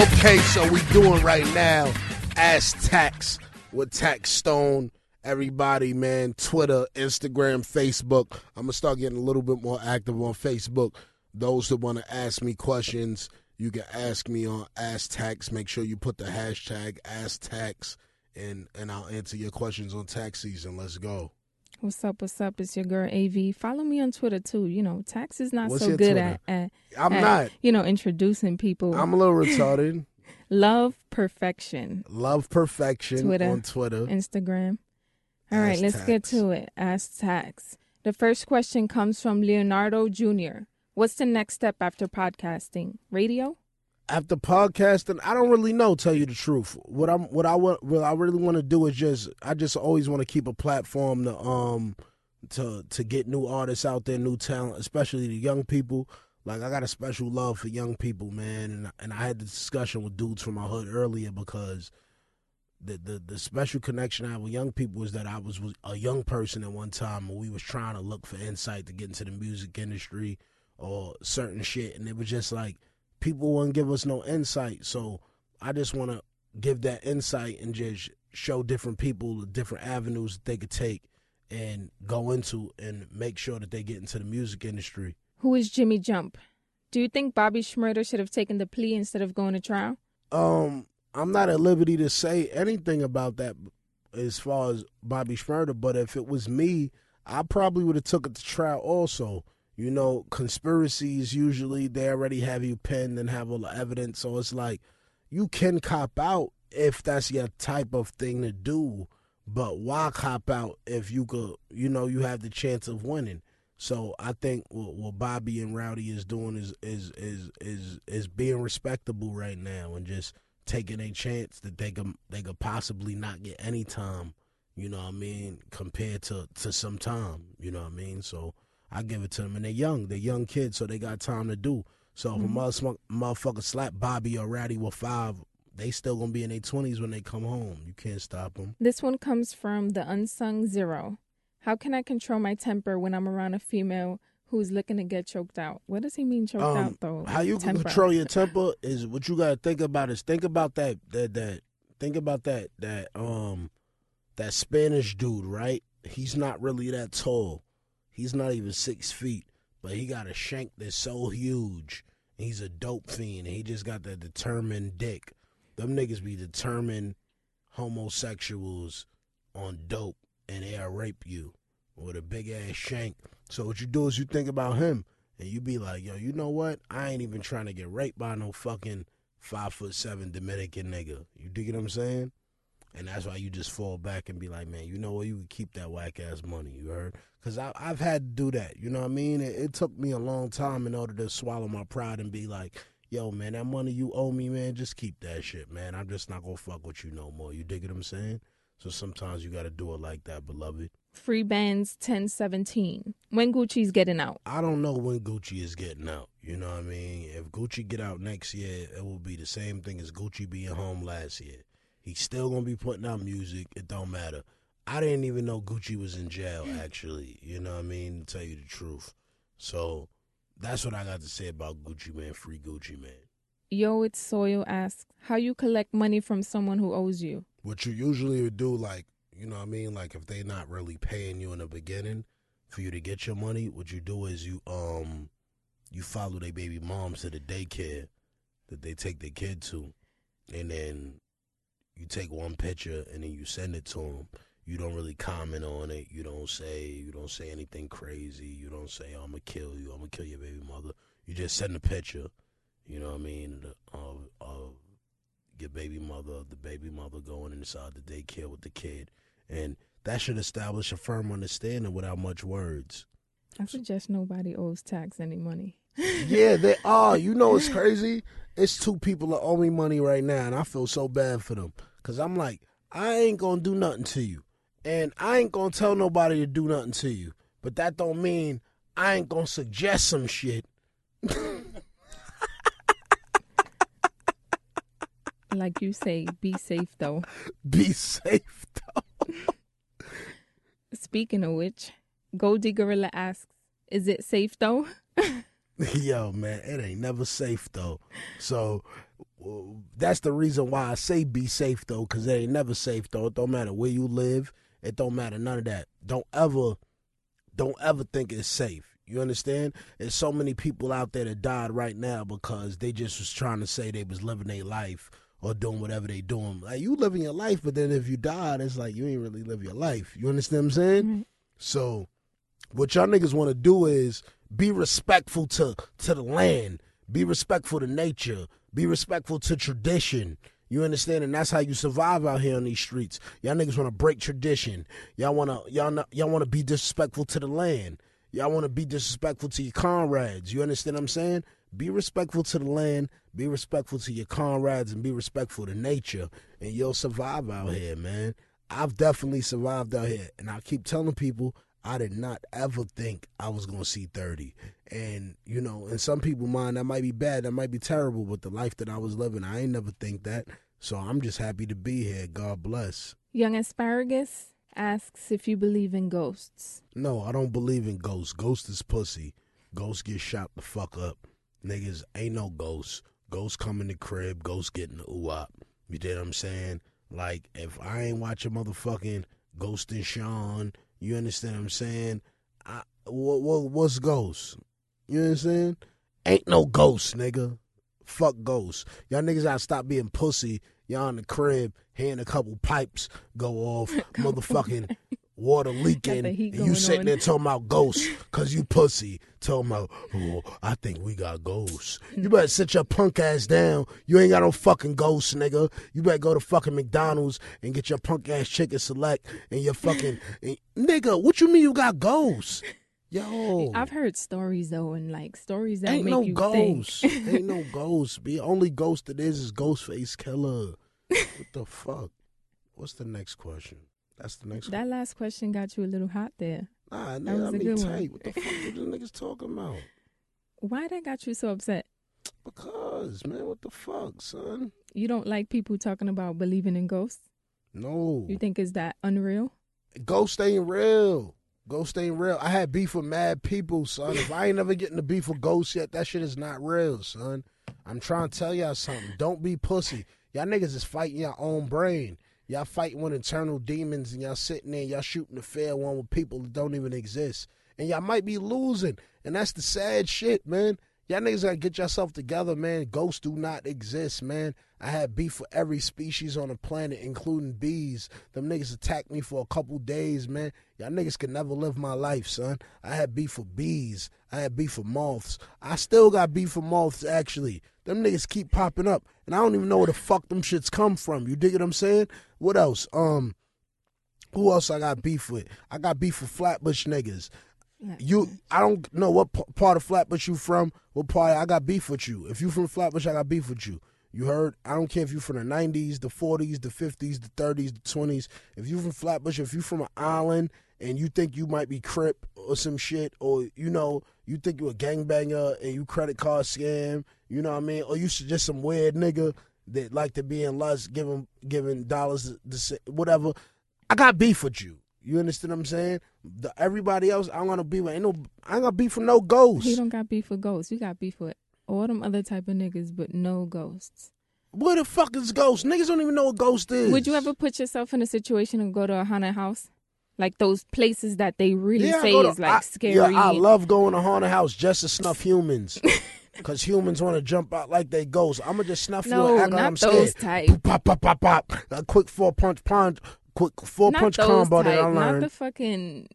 Okay, so we doing right now Tax with Taxstone. Everybody, man, Twitter, Instagram, Facebook. I'm gonna start getting a little bit more active on Facebook. Those that want to ask me questions, you can ask me on Tax. Make sure you put the hashtag Tax, and and I'll answer your questions on tax season. Let's go. What's up? What's up? It's your girl AV. Follow me on Twitter too. You know, tax is not What's so good at, at I'm at, not. you know introducing people. I'm a little retarded. Love perfection. Love perfection Twitter. on Twitter. Instagram. All right, Ask let's get to it. Ask tax. The first question comes from Leonardo Jr. What's the next step after podcasting? Radio? After podcasting, I don't really know. Tell you the truth, what I'm, what I want, what I really want to do is just, I just always want to keep a platform to, um, to to get new artists out there, new talent, especially the young people. Like I got a special love for young people, man, and and I had the discussion with dudes from my hood earlier because the the the special connection I have with young people is that I was, was a young person at one time and we was trying to look for insight to get into the music industry or certain shit, and it was just like people wouldn't give us no insight. So I just want to give that insight and just show different people the different avenues that they could take and go into and make sure that they get into the music industry. Who is Jimmy Jump? Do you think Bobby Shmurda should have taken the plea instead of going to trial? Um, I'm not at liberty to say anything about that as far as Bobby Shmurda, but if it was me, I probably would have took it to trial also. You know, conspiracies usually they already have you pinned and have all the evidence, so it's like you can cop out if that's your type of thing to do, but why cop out if you could, you know, you have the chance of winning. So I think what, what Bobby and Rowdy is doing is is is is is being respectable right now and just taking a chance that they could they could possibly not get any time. You know what I mean? Compared to to some time. You know what I mean? So I give it to them, and they're young. They're young kids, so they got time to do. So if a motherfucker, motherfucker slap Bobby or Rowdy with five, they still gonna be in their twenties when they come home. You can't stop them. This one comes from the unsung zero. How can I control my temper when I'm around a female who's looking to get choked out? What does he mean choked Um, out though? How you can Temper. control your temper is what you gotta think about is think about that that that think about that that um that Spanish dude, right? He's not really that tall. He's not even six feet, but he got a shank that's so huge. He's a dope fiend, he just got that determined dick. Them niggas be determined homosexuals on dope, and they'll rape you with a big ass shank. So what you do is you think about him, and you be like, yo, you know what? I ain't even trying to get raped by no fucking five foot seven Dominican nigga. You dig what I'm saying? And that's why you just fall back and be like, man, you know what? You can keep that whack ass money. You heard? Because I've had to do that. You know what I mean? It, it took me a long time in order to swallow my pride and be like, yo, man, that money you owe me, man, just keep that shit, man. I'm just not going to fuck with you no more. You dig what I'm saying? So sometimes you got to do it like that, beloved. Free bands 1017. When Gucci's getting out. I don't know when Gucci is getting out. You know what I mean? If Gucci get out next year, it will be the same thing as Gucci being home last year. He's still gonna be putting out music. It don't matter. I didn't even know Gucci was in jail. Actually, you know what I mean? To tell you the truth, so that's what I got to say about Gucci Mane. Free Gucci Mane. Yo, it's Soil asks, how you collect money from someone who owes you? What you usually would do, like you know what I mean, like if they not really paying you in the beginning for you to get your money, what you do is you um you follow their baby moms to the daycare that they take their kid to, and then you take one picture and then you send it to them. You don't really comment on it. You don't say you don't say anything crazy. You don't say I'm gonna kill you. I'm gonna kill your baby mother. You just send a picture. You know what I mean? Of of your baby mother, the baby mother going inside the daycare with the kid, and that should establish a firm understanding without much words. I suggest nobody owes tax any money. yeah, they are. You know it's crazy? It's two people that owe me money right now, and I feel so bad for them. Cause I'm like, I ain't gonna do nothing to you, and I ain't gonna tell nobody to do nothing to you. But that don't mean I ain't gonna suggest some shit. Like you say, be safe though. Be safe though. Speaking of which, Goldie Gorilla asks, is it safe though? Yo, man, it ain't never safe though. So that's the reason why I say be safe though, because it ain't never safe though. It don't matter where you live. It don't matter none of that. Don't ever, don't ever think it's safe. You understand? There's so many people out there that died right now because they just was trying to say they was living their life or doing whatever they doing. Like you living your life, but then if you died, it's like you ain't really live your life. You understand what I'm saying? Right. So what y'all niggas want to do is be respectful to to the land, be respectful to nature, be respectful to tradition. You understand, and that's how you survive out here on these streets. Y'all niggas want to break tradition. Y'all want to y'all not, y'all want to be disrespectful to the land. Y'all want to be disrespectful to your comrades. You understand what I'm saying? Be respectful to the land, be respectful to your comrades, and be respectful to nature, and you'll survive out here, man. I've definitely survived out here, and I keep telling people I did not ever think I was gonna see 30. And you know, in some people's mind, that might be bad, that might be terrible, but the life that I was living, I ain't never think that. So I'm just happy to be here. God bless. Young Asparagus asks if you believe in ghosts. No, I don't believe in ghosts. Ghost is pussy. Ghosts get shot the fuck up. Niggas ain't no ghosts. Ghosts come in the crib. Ghosts getting the ooh up. You did what I'm saying? Like if I ain't watching motherfucking Ghost and Sean, you understand what I'm saying? I, what, what what's ghosts? You understand? Ain't no ghosts, nigga. Fuck ghosts. Y'all niggas gotta stop being pussy. Y'all in the crib, hearing a couple pipes go off, motherfucking water leaking, and you sitting on. there talking about ghosts, cause you pussy. Talking about, oh, I think we got ghosts. You better sit your punk ass down. You ain't got no fucking ghosts, nigga. You better go to fucking McDonald's and get your punk ass chicken select and your fucking and, nigga. What you mean you got ghosts? Yo, I've heard stories though, and like stories that ain't make no you ghosts. think. ain't no ghosts. The only ghost that is is Ghostface Killah. What the fuck? What's the next question? That's the next that one. last question got you a little hot there. Nah, that nigga, was I a mean good one. What the fuck are the niggas talking about? Why that got you so upset? Because, man, what the fuck, son? You don't like people talking about believing in ghosts? No. You think is that unreal? Ghost ain't real. Ghost ain't real. I had beef with mad people, son. If I ain't never getting the beef with ghosts yet, that shit is not real, son. I'm trying to tell y'all something. Don't be pussy. Y'all niggas is fighting your own brain. Y'all fighting with internal demons and y'all sitting there, y'all shooting a fair one with people that don't even exist. And y'all might be losing. And that's the sad shit, man. Y'all niggas gotta get yourself together, man. Ghosts do not exist, man. I had beef for every species on the planet, including bees. Them niggas attacked me for a couple days, man. Y'all niggas can never live my life, son. I had beef for bees. I had beef for moths. I still got beef for moths, actually. Them niggas keep popping up, and I don't even know where the fuck them shits come from. You dig what I'm saying? What else? Um, who else I got beef with? I got beef with Flatbush niggas. You, I don't know what p- part of Flatbush you from. What part? I got beef with you. If you from Flatbush, I got beef with you. You heard? I don't care if you from the '90s, the '40s, the '50s, the '30s, the '20s. If you from Flatbush, if you from an island and you think you might be Crip or some shit, or you know, you think you a gangbanger and you credit card scam, you know what I mean? Or you should just some weird nigga that like to be in lust, giving giving dollars, to say, whatever. I got beef with you. You understand what I'm saying? The, everybody else, I'm gonna be with. Ain't no, I ain't gonna beef with no ghosts. He don't got beef with ghosts. You got beef with all them other type of niggas, but no ghosts. Where the fuck is ghosts? Niggas don't even know what ghost is. Would you ever put yourself in a situation and go to a haunted house? Like those places that they really Yeah, say to- is like I- scary. Yeah, I love going to haunted house just to snuff humans. Cause humans want to jump out like they ghosts. I'ma just snuff you no, and act like not I'm those scared. type. Pop, pop, pop, pop. A quick four punch punch, quick four not punch combo type. that I learned. Not the fucking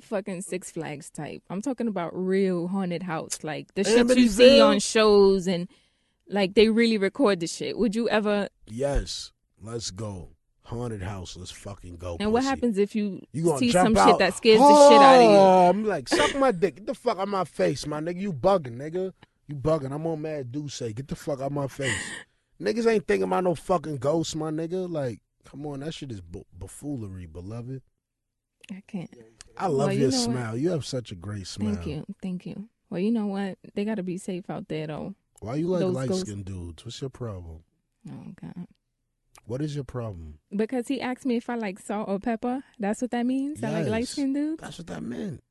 fucking Six Flags type. I'm talking about real haunted house, like the shit you see on shows and like they really record the shit. Would you ever? yes, let's go. Haunted house, let's fucking go. And what happens if you, You gonna see some out? shit that scares the shit out of you? Oh, I'm like, suck my dick. Get the fuck out my face, my nigga. You bugging, nigga. You bugging. I'm on Mad Do say, get the fuck out my face. Niggas ain't thinking about no fucking ghosts, my nigga. Like, come on, that shit is bu- buffoonery, beloved. I can't. I love Well, you your know what? smile. You have such a great smile. Thank you, thank you. Well, you know what? They got to be safe out there, though. Why you like Those light ghosts- skinned dudes? What's your problem? Oh God. What is your problem? Because he asked me if I like salt or pepper. That's what that means. I like light skinned dudes. That's what that meant.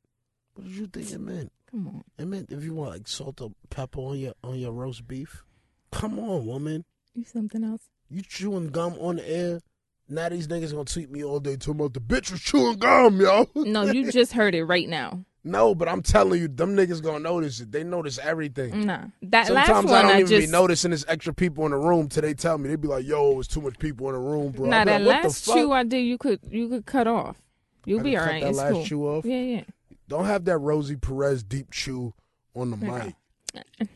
What did you think it meant? Come on. It meant if you want like salt or pepper on your on your roast beef. Come on, woman. You something else. You chewing gum on the air? Now these niggas gonna tweet me all day talking about the bitch was chewing gum, yo. No, you just heard it right now. no, but I'm telling you, them niggas gonna notice it. They notice everything. Nah, that Sometimes last I one don't I even just be noticing there's extra people in the room till they tell me. They be like, "Yo, it's too much people in the room, bro." nah I that like, last chew I did you could you could cut off. You'll I be can cut alright. that It's last cool. chew off. Yeah, yeah. Don't have that Rosie Perez deep chew on the mic.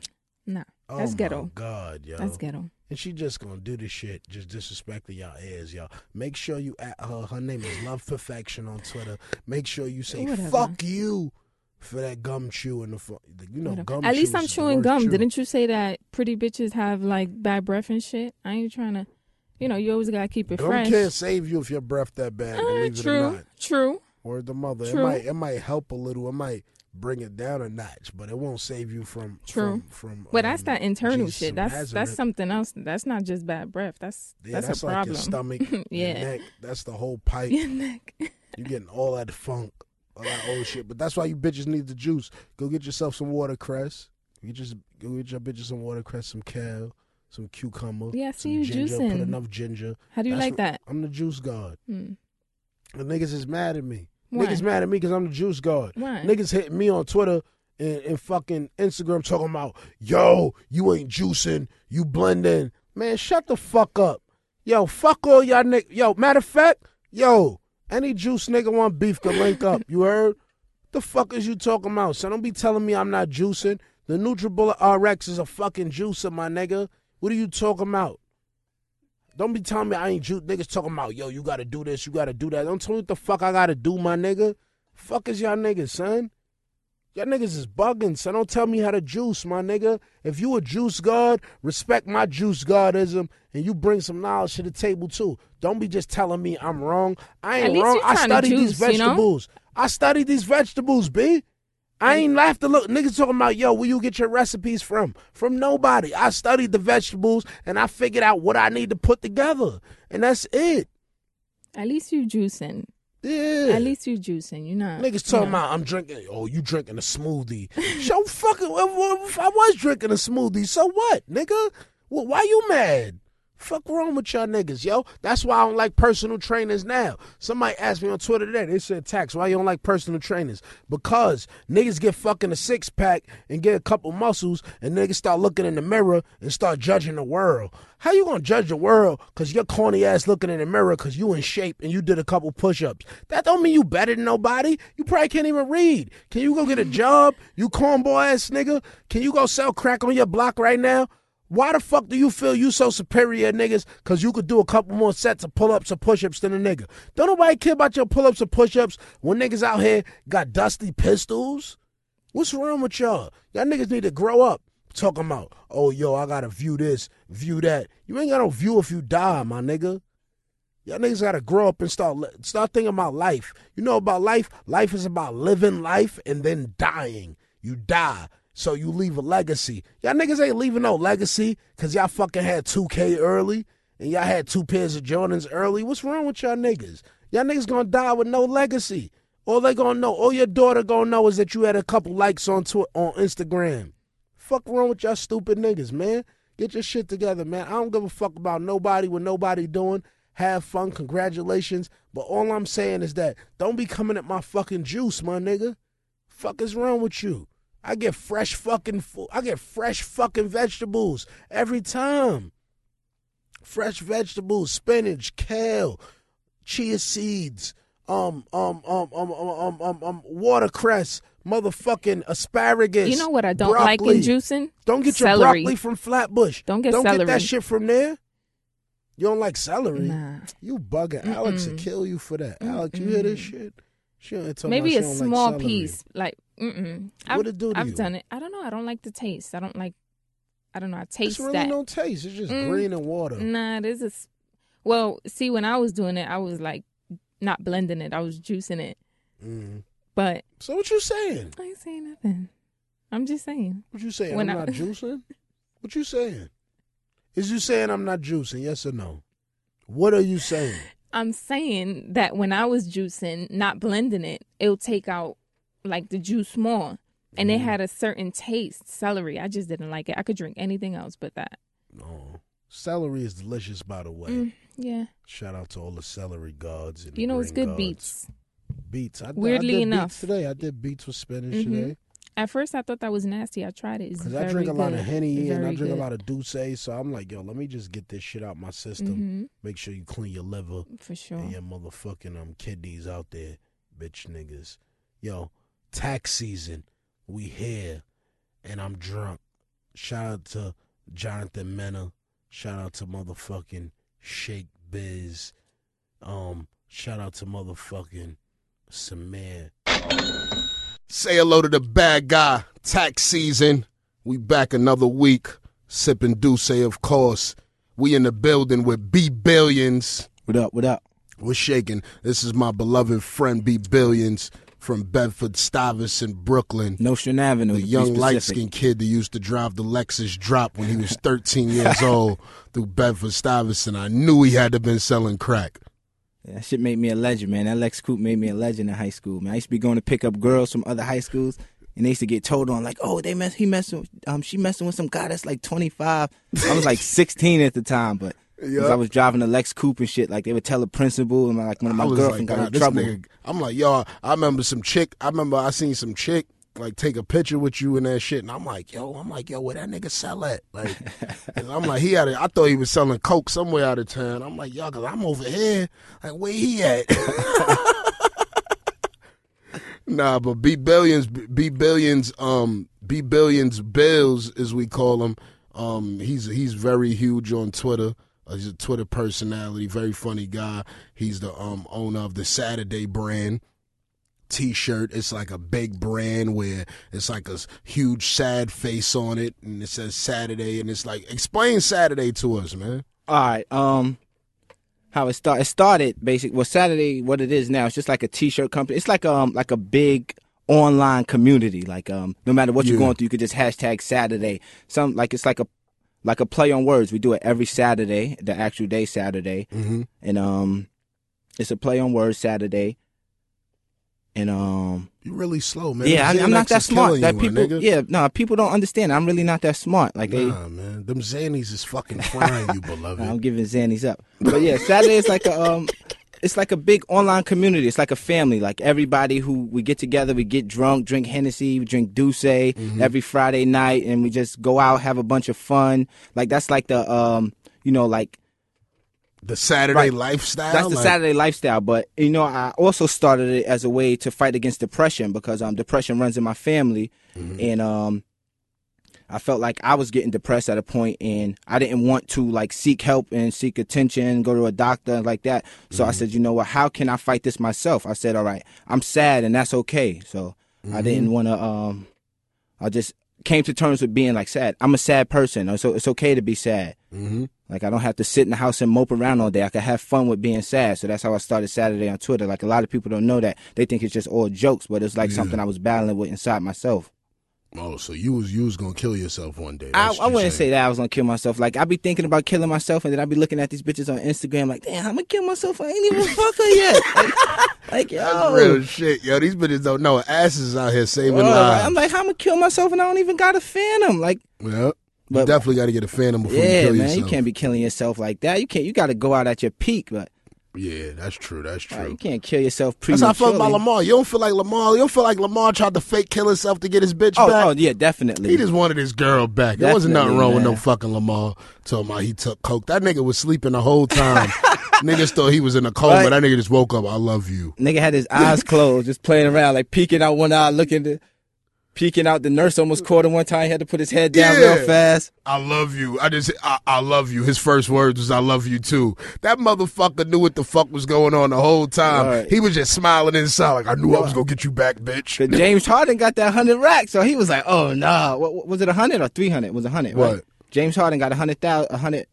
Nah, Oh that's my ghetto. God, yo. That's ghetto. And she just gonna do this shit, just disrespecting y'all ears, y'all. Make sure you at her. Her name is Love Perfection on Twitter. Make sure you say Whatever. "fuck you" for that gum chew in the fu- You know, Whatever. gum. At least I'm chewing gum. chew. Didn't you say that pretty bitches have like bad breath and shit? I ain't trying to. You know, you always gotta keep it Gum fresh. can't save you if your breath that bad. Uh, believe it or true, not. true. Word the mother. It might it might help a little. It might bring it down a notch, but it won't save you from True. from, from But that's um, that internal Jesus shit. That's Nazareth. that's something else. That's not just bad breath. That's Yeah, that's, that's, a like problem. your stomach, your Yeah. neck. That's the whole pipe. Your neck. You're getting all that funk, all that old shit. But that's why you bitches need the juice. Go get yourself some watercress. You just go get your bitches some watercress, some kale, some cucumber. Yeah, I some see you ginger. Put juicing. enough ginger. How do you That's like what- that? I'm the juice god. Hmm. The niggas is mad at me. Why? Niggas mad at me because I'm the juice god. Why? Niggas hitting me on Twitter and, and fucking Instagram talking about, yo, you ain't juicing, you blending. Man, shut the fuck up. Yo, fuck all y'all niggas. Yo, matter of fact, yo, any juice nigga want beef can link up. You heard? The fuck is you talking about? So don't be telling me I'm not juicing. The NutriBullet RX is a fucking juicer, my nigga. What are you talking about? Don't be telling me I ain't juice. Niggas talking about, yo, you gotta do this, you gotta do that. Don't tell me what the fuck I gotta do, my nigga. Fuck is y'all niggas, son? Y'all niggas is bugging, so don't tell me how to juice, my nigga. If you a juice god, respect my juice godism, and you bring some knowledge to the table too. Don't be just telling me I'm wrong. I ain't wrong. I to these juice, you know? vegetables. I studied these vegetables, B. I ain't laughed to look. Niggas talking about, yo, where you get your recipes from? From nobody. I studied the vegetables and I figured out what I need to put together. And that's it. At least you juicing. Yeah. At least you juicing. You're not. Niggas talking you about I'm drinking. Oh, you drinking a smoothie? so fucking. I was drinking a smoothie, so what, nigga? Why you mad? Fuck wrong with y'all niggas, yo? That's why I don't like personal trainers now. Somebody asked me on Twitter today. They said, "Tax, why you don't like personal trainers?" Because niggas get fucking a six pack and get a couple muscles, and niggas start looking in the mirror and start judging the world. How you gonna judge the world? Cause your corny ass looking in the mirror cause you in shape and you did a couple push-ups. That don't mean you better than nobody. You probably can't even read. Can you go get a job? You cornball ass nigga? Can you go sell crack on your block right now? Why the fuck do you feel you so superior, niggas? Cause you could do a couple more sets of pull-ups or push-ups than a nigga. Don't nobody care about your pull-ups or push-ups when niggas out here got dusty pistols. What's wrong with y'all? Y'all niggas need to grow up. Talking about, oh yo, I gotta view this, view that. You ain't got no view if you die, my nigga. Y'all niggas gotta grow up and start start thinking about life. You know about life? Life is about living life and then dying. You die, so you leave a legacy. Y'all niggas ain't leaving no legacy because y'all fucking had 2K early and y'all had two pairs of Jordans early. What's wrong with y'all niggas? Y'all niggas gonna die with no legacy. All they gonna know, all your daughter gonna know is that you had a couple likes on Twitter, on Instagram. Fuck wrong with y'all stupid niggas, man. Get your shit together, man. I don't give a fuck about nobody what nobody doing. Have fun, congratulations. But all I'm saying is that don't be coming at my fucking juice, my nigga. Fuck is wrong with you? I get fresh fucking food. I get fresh fucking vegetables every time. Fresh vegetables, spinach, kale, chia seeds, um, um, um, um, um, um, um, um watercress, motherfucking asparagus. You know what I don't like in juicing? Don't get your broccoli from Flatbush. Don't get Don't celery. get that shit from there. You don't like celery? Nah. You bugging. Alex will kill you for that. Alex, you hear this shit? She ain't talking Maybe a she don't like small piece. Like, mm-mm. I've, What it do to I've you? done it. I don't know. I don't like the taste. I don't like. I don't know. I taste It's really that. no taste. It's just Mm. green and water. Nah, this is. Well, see, when I was doing it, I was like not blending it. I was juicing it. Mm. But So what you saying? I ain't saying nothing. I'm just saying. What you saying? When I'm I- not juicing. What you saying? Is you saying I'm not juicing? Yes or no? What are you saying? I'm saying that when I was juicing, not blending it, it'll take out like the juice more. And Mm-hmm. it had a certain taste, celery. I just didn't like it. I could drink anything else but that. No. Celery is delicious, by the way. Mm, yeah. Shout out to all the celery gods. And You know, it's good gods. beets. Beets. I, Weirdly I did enough. beets today. I did beets with spinach Mhm. today. At first, I thought that was nasty. I tried it. Cause I drink a lot of good. henny and I drink a lot of D'usse, so I'm like, yo, let me just get this shit out my system. Mhm, Make sure you clean your liver for sure. and your motherfucking um kidneys out there, bitch niggas. Yo, tax season, we here, and I'm drunk. Shout out to Jonathan Mena. Shout out to motherfucking Shake Biz. Um, shout out to motherfucking Samir. Say hello to the bad guy. Tax season. We back another week. Sipping D'usse, of course. We in the building with B Billions. What up? What up? We're shaking. This is my beloved friend B Billions from Bedford Stuyvesant, Brooklyn. Nostrand Avenue. The young light skinned kid that used to drive the Lexus drop when he was 13 years old through Bedford Stuyvesant. I knew he had to been selling crack. Yeah, that shit made me a legend, man. That Lex Coupe made me a legend in high school, man. I used to be going to pick up girls from other high schools, and they used to get told on like, oh, they mess, he messing, um, she messing with some guy that's like 25. I was like 16 at the time, but Yeah. I was driving a Lex Coupe and shit. Like they would tell the principal, and like one of my I was girlfriend like, got in trouble. nigga. I'm like, yo, I remember some chick. I remember I seen some chick like take a picture with you and that shit, and I'm like, yo, I'm like, yo, where that nigga sell at? Like, I'm like, he had. A, I thought he was selling coke somewhere out of town. I'm like, yo, cause I'm over here. Like, where he at? nah, but B billions, B billions, um, B billions bills as we call him. Um, he's he's very huge on Twitter. Uh, he's a Twitter personality, very funny guy. He's the um owner of the Saturday brand T-shirt. It's like a big brand where it's like a huge sad face on it, and it says Saturday, and it's like explain Saturday to us, man. All right. Um, how it start? It started basically. Well, Saturday, what it is now, it's just like a T-shirt company. It's like um like a big online community. Like um, no matter what you're Yeah. going through, you could just hashtag Saturday. Some like it's like a like a play on words. We do it every Saturday, the actual day Saturday, Mm-hmm. and um, it's a play on words Saturday. And um, You really slow, man. yeah, I, I'm not that smart. That people, nigga. yeah, no, people don't understand. I'm really not that smart. Like they, Nah, man. Them Xannies is fucking frying you, beloved. I'm giving Xannies up. But yeah, Saturday is like a um it's like a big online community. It's like a family. Like everybody who we get together, we get drunk, drink Hennessy, we drink D'usse Mm-hmm. every Friday night and we just go out, have a bunch of fun. Like that's like the um you know, like the Saturday Right. lifestyle. that's the like, Saturday lifestyle. But you know, I also started it as a way to fight against depression because um depression runs in my family Mm-hmm. and um I felt like I was getting depressed at a point and I didn't want to like seek help and seek attention, go to a doctor like that. So I said, you know what, how can I fight this myself? I said, all right, I'm sad and that's okay. So I didn't want to um I just came to terms with being like sad. I'm a sad person. So it's okay to be sad. Like I don't have to sit in the house and mope around all day. I can have fun with being sad. So that's how I started Saturday on Twitter. Like a lot of people don't know that. They think it's just all jokes, but it's like Yeah. something I was battling with inside myself. Oh, so you was you was gonna kill yourself one day? I, That's I you wouldn't saying. say that I was gonna kill myself. Like I'd be thinking about killing myself, and then I'd be looking at these bitches on Instagram, like, damn, I'm gonna kill myself. I ain't even fuck her yet. Like, like yo, That's real shit, yo. These bitches don't know. Asses out here saving lives. I'm like, how I'm gonna kill myself, and I don't even got a phantom. Like, yeah. You But- definitely got to get a phantom before you yeah, kill man, yourself. you can't be killing yourself like that. You can't. You got to go out at your peak, but Yeah, that's true. That's true. you can't kill yourself That's how I felt about. Lamar. You don't feel like Lamar. You don't feel like Lamar tried to fake kill himself to get his bitch Oh, back. oh, yeah, definitely. He just wanted his girl back. There wasn't nothing Definitely, wrong with no fucking Lamar. Talking about he took coke. That nigga was sleeping the whole time. Niggas thought he was in a coma. Right. That nigga just woke up. I love you. Nigga had his eyes closed, just playing around, like peeking out one eye, looking to, peeking out. The nurse almost caught him one time. He had to put his head down Yeah. real fast. I love you. I just, I, I love you. His first words was, I love you too. That motherfucker knew what the fuck was going on the whole time. Right. He was just smiling inside like, I knew I was going to get you back, bitch. Cause James Harden got that hundred racks, so he was like, "Oh nah, what, was it a hundred or three hundred? It was a hundred, right? What? James Harden got a hundred thousand, a hundred,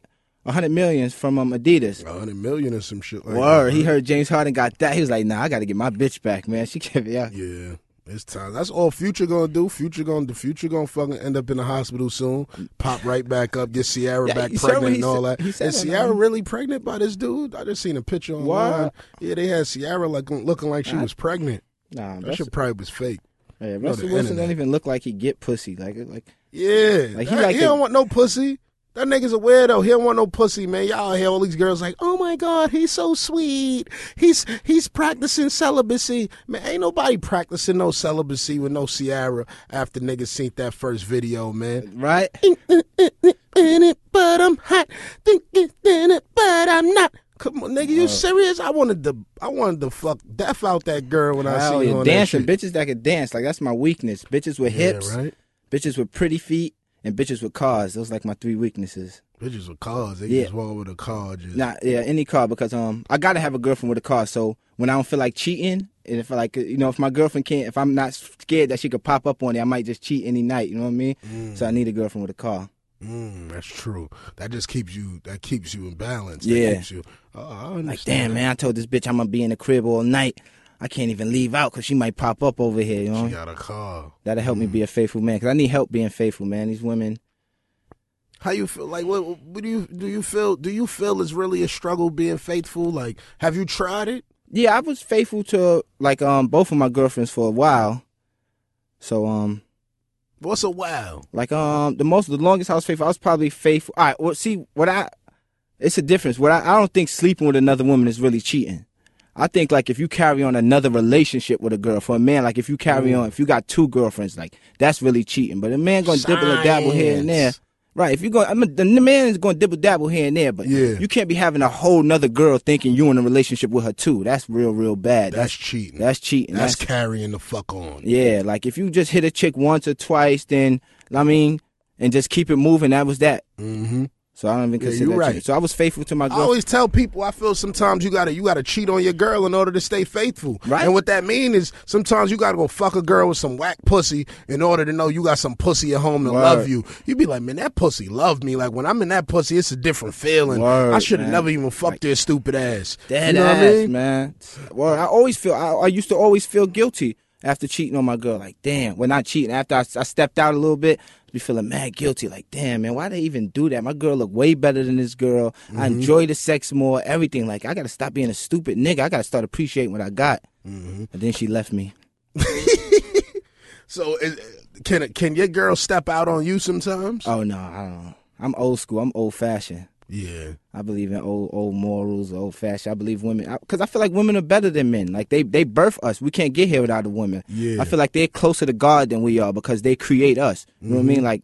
a hundred millions from um, Adidas. A hundred million or some shit like Word, that. he heard James Harden got that. He was like, "Nah, I got to get my bitch back, man. She can't be out." Yeah. It's time. That's all Future gonna do. Future gonna the Future gonna fucking end up in the hospital soon. Pop right back up. Get Ciara Yeah, back you saw what pregnant and all said- that. that, Ciara really pregnant by this dude? I just seen a picture online. What? Yeah, they had Ciara like looking like she was pregnant. Nah, That shit probably was fake. yeah, Russell Wilson don't even look like he get pussy. Like, like Yeah, Like, he That- like he the- don't want no pussy. That nigga's a weirdo. He don't want no pussy, man. Y'all hear all these girls like, oh my god, he's so sweet. He's he's practicing celibacy. Man, ain't nobody practicing no celibacy with no Ciara after niggas seen that first video, man. Right? But I'm hot. Thinking in it, but I'm not. Come on, nigga, you uh. serious? I wanted to, I wanted to fuck death out that girl when I see seen yeah, her on dancing. Bitches that could dance. Like, that's my weakness. Bitches with Yeah, hips, right. bitches with pretty feet, and bitches with cars. Those like my three weaknesses. Bitches with cars. They Yeah. just walk with a car. Just Nah, yeah, any car because um I gotta have a girlfriend with a car. So when I don't feel like cheating, and if like you know if my girlfriend can't, if I'm not scared that she could pop up on it, I might just cheat any night. You know what I mean? So I need a girlfriend with a car. Mm, that's true. That just keeps you. That keeps you in balance. Yeah. That keeps you. Oh, I understand. Like damn man, I told this bitch I'm gonna be in the crib all night. I can't even leave out because she might pop up over here. You know, She got a car. that'll help me be a faithful man. Cause I need help being faithful, man. These women. How you feel? Like, what, what do you do? You feel? Do you feel it's really a struggle being faithful? Like, have you tried it? Yeah, I was faithful to like um both of my girlfriends for a while. So um What's a while? Like um the most the longest I was faithful, I was probably faithful. All right, well see what I it's a difference. What I, I don't think sleeping with another woman is really cheating. I think like if you carry on another relationship with a girl for a man, like if you carry on if you got two girlfriends, like that's really cheating. But a man gonna dibble dabble here and there. Right, if you go, I mean, the man is going to dibble dabble here and there, but Yeah. you can't be having a whole nother girl thinking you in a relationship with her too. That's real, real bad. That's That's cheating. that's cheating. That's That's, carrying the fuck on. yeah, like if you just hit a chick once or twice, then I mean, and just keep it moving. That was that. Mm-hmm. So I don't even Yeah, consider you're that right. cheating. So I was faithful to my girl. I always tell people I feel sometimes you gotta you gotta cheat on your girl in order to stay faithful. Right. And what that means is sometimes you gotta go fuck a girl with some whack pussy in order to know you got some pussy at home to Word. love you. You'd be like, man, that pussy love me. Like when I'm in that pussy, it's a different feeling. Word, I should have never even fucked their stupid ass. Dead you know ass, I mean? man. Well, I always feel. I, I used to always feel guilty after cheating on my girl. Like, damn, when not cheating, after I, I stepped out a little bit, be feeling mad guilty. Like, damn, man, why they even do that? My girl look way better than this girl. I Mm-hmm. enjoy the sex more. Everything. Like, I gotta stop being a stupid nigga. I gotta start appreciating what I got. Mm-hmm. And then she left me. So is, can can your girl step out on you sometimes? Oh no, I don't know. I'm old school. I'm old fashioned. Yeah. I believe in old old morals, old fashioned. I believe women because I, feel like women are better than men. Like they they birth us. We can't get here without a woman. Yeah. I feel like they're closer to God than we are because they create us. You know what I Mm-hmm. mean? Like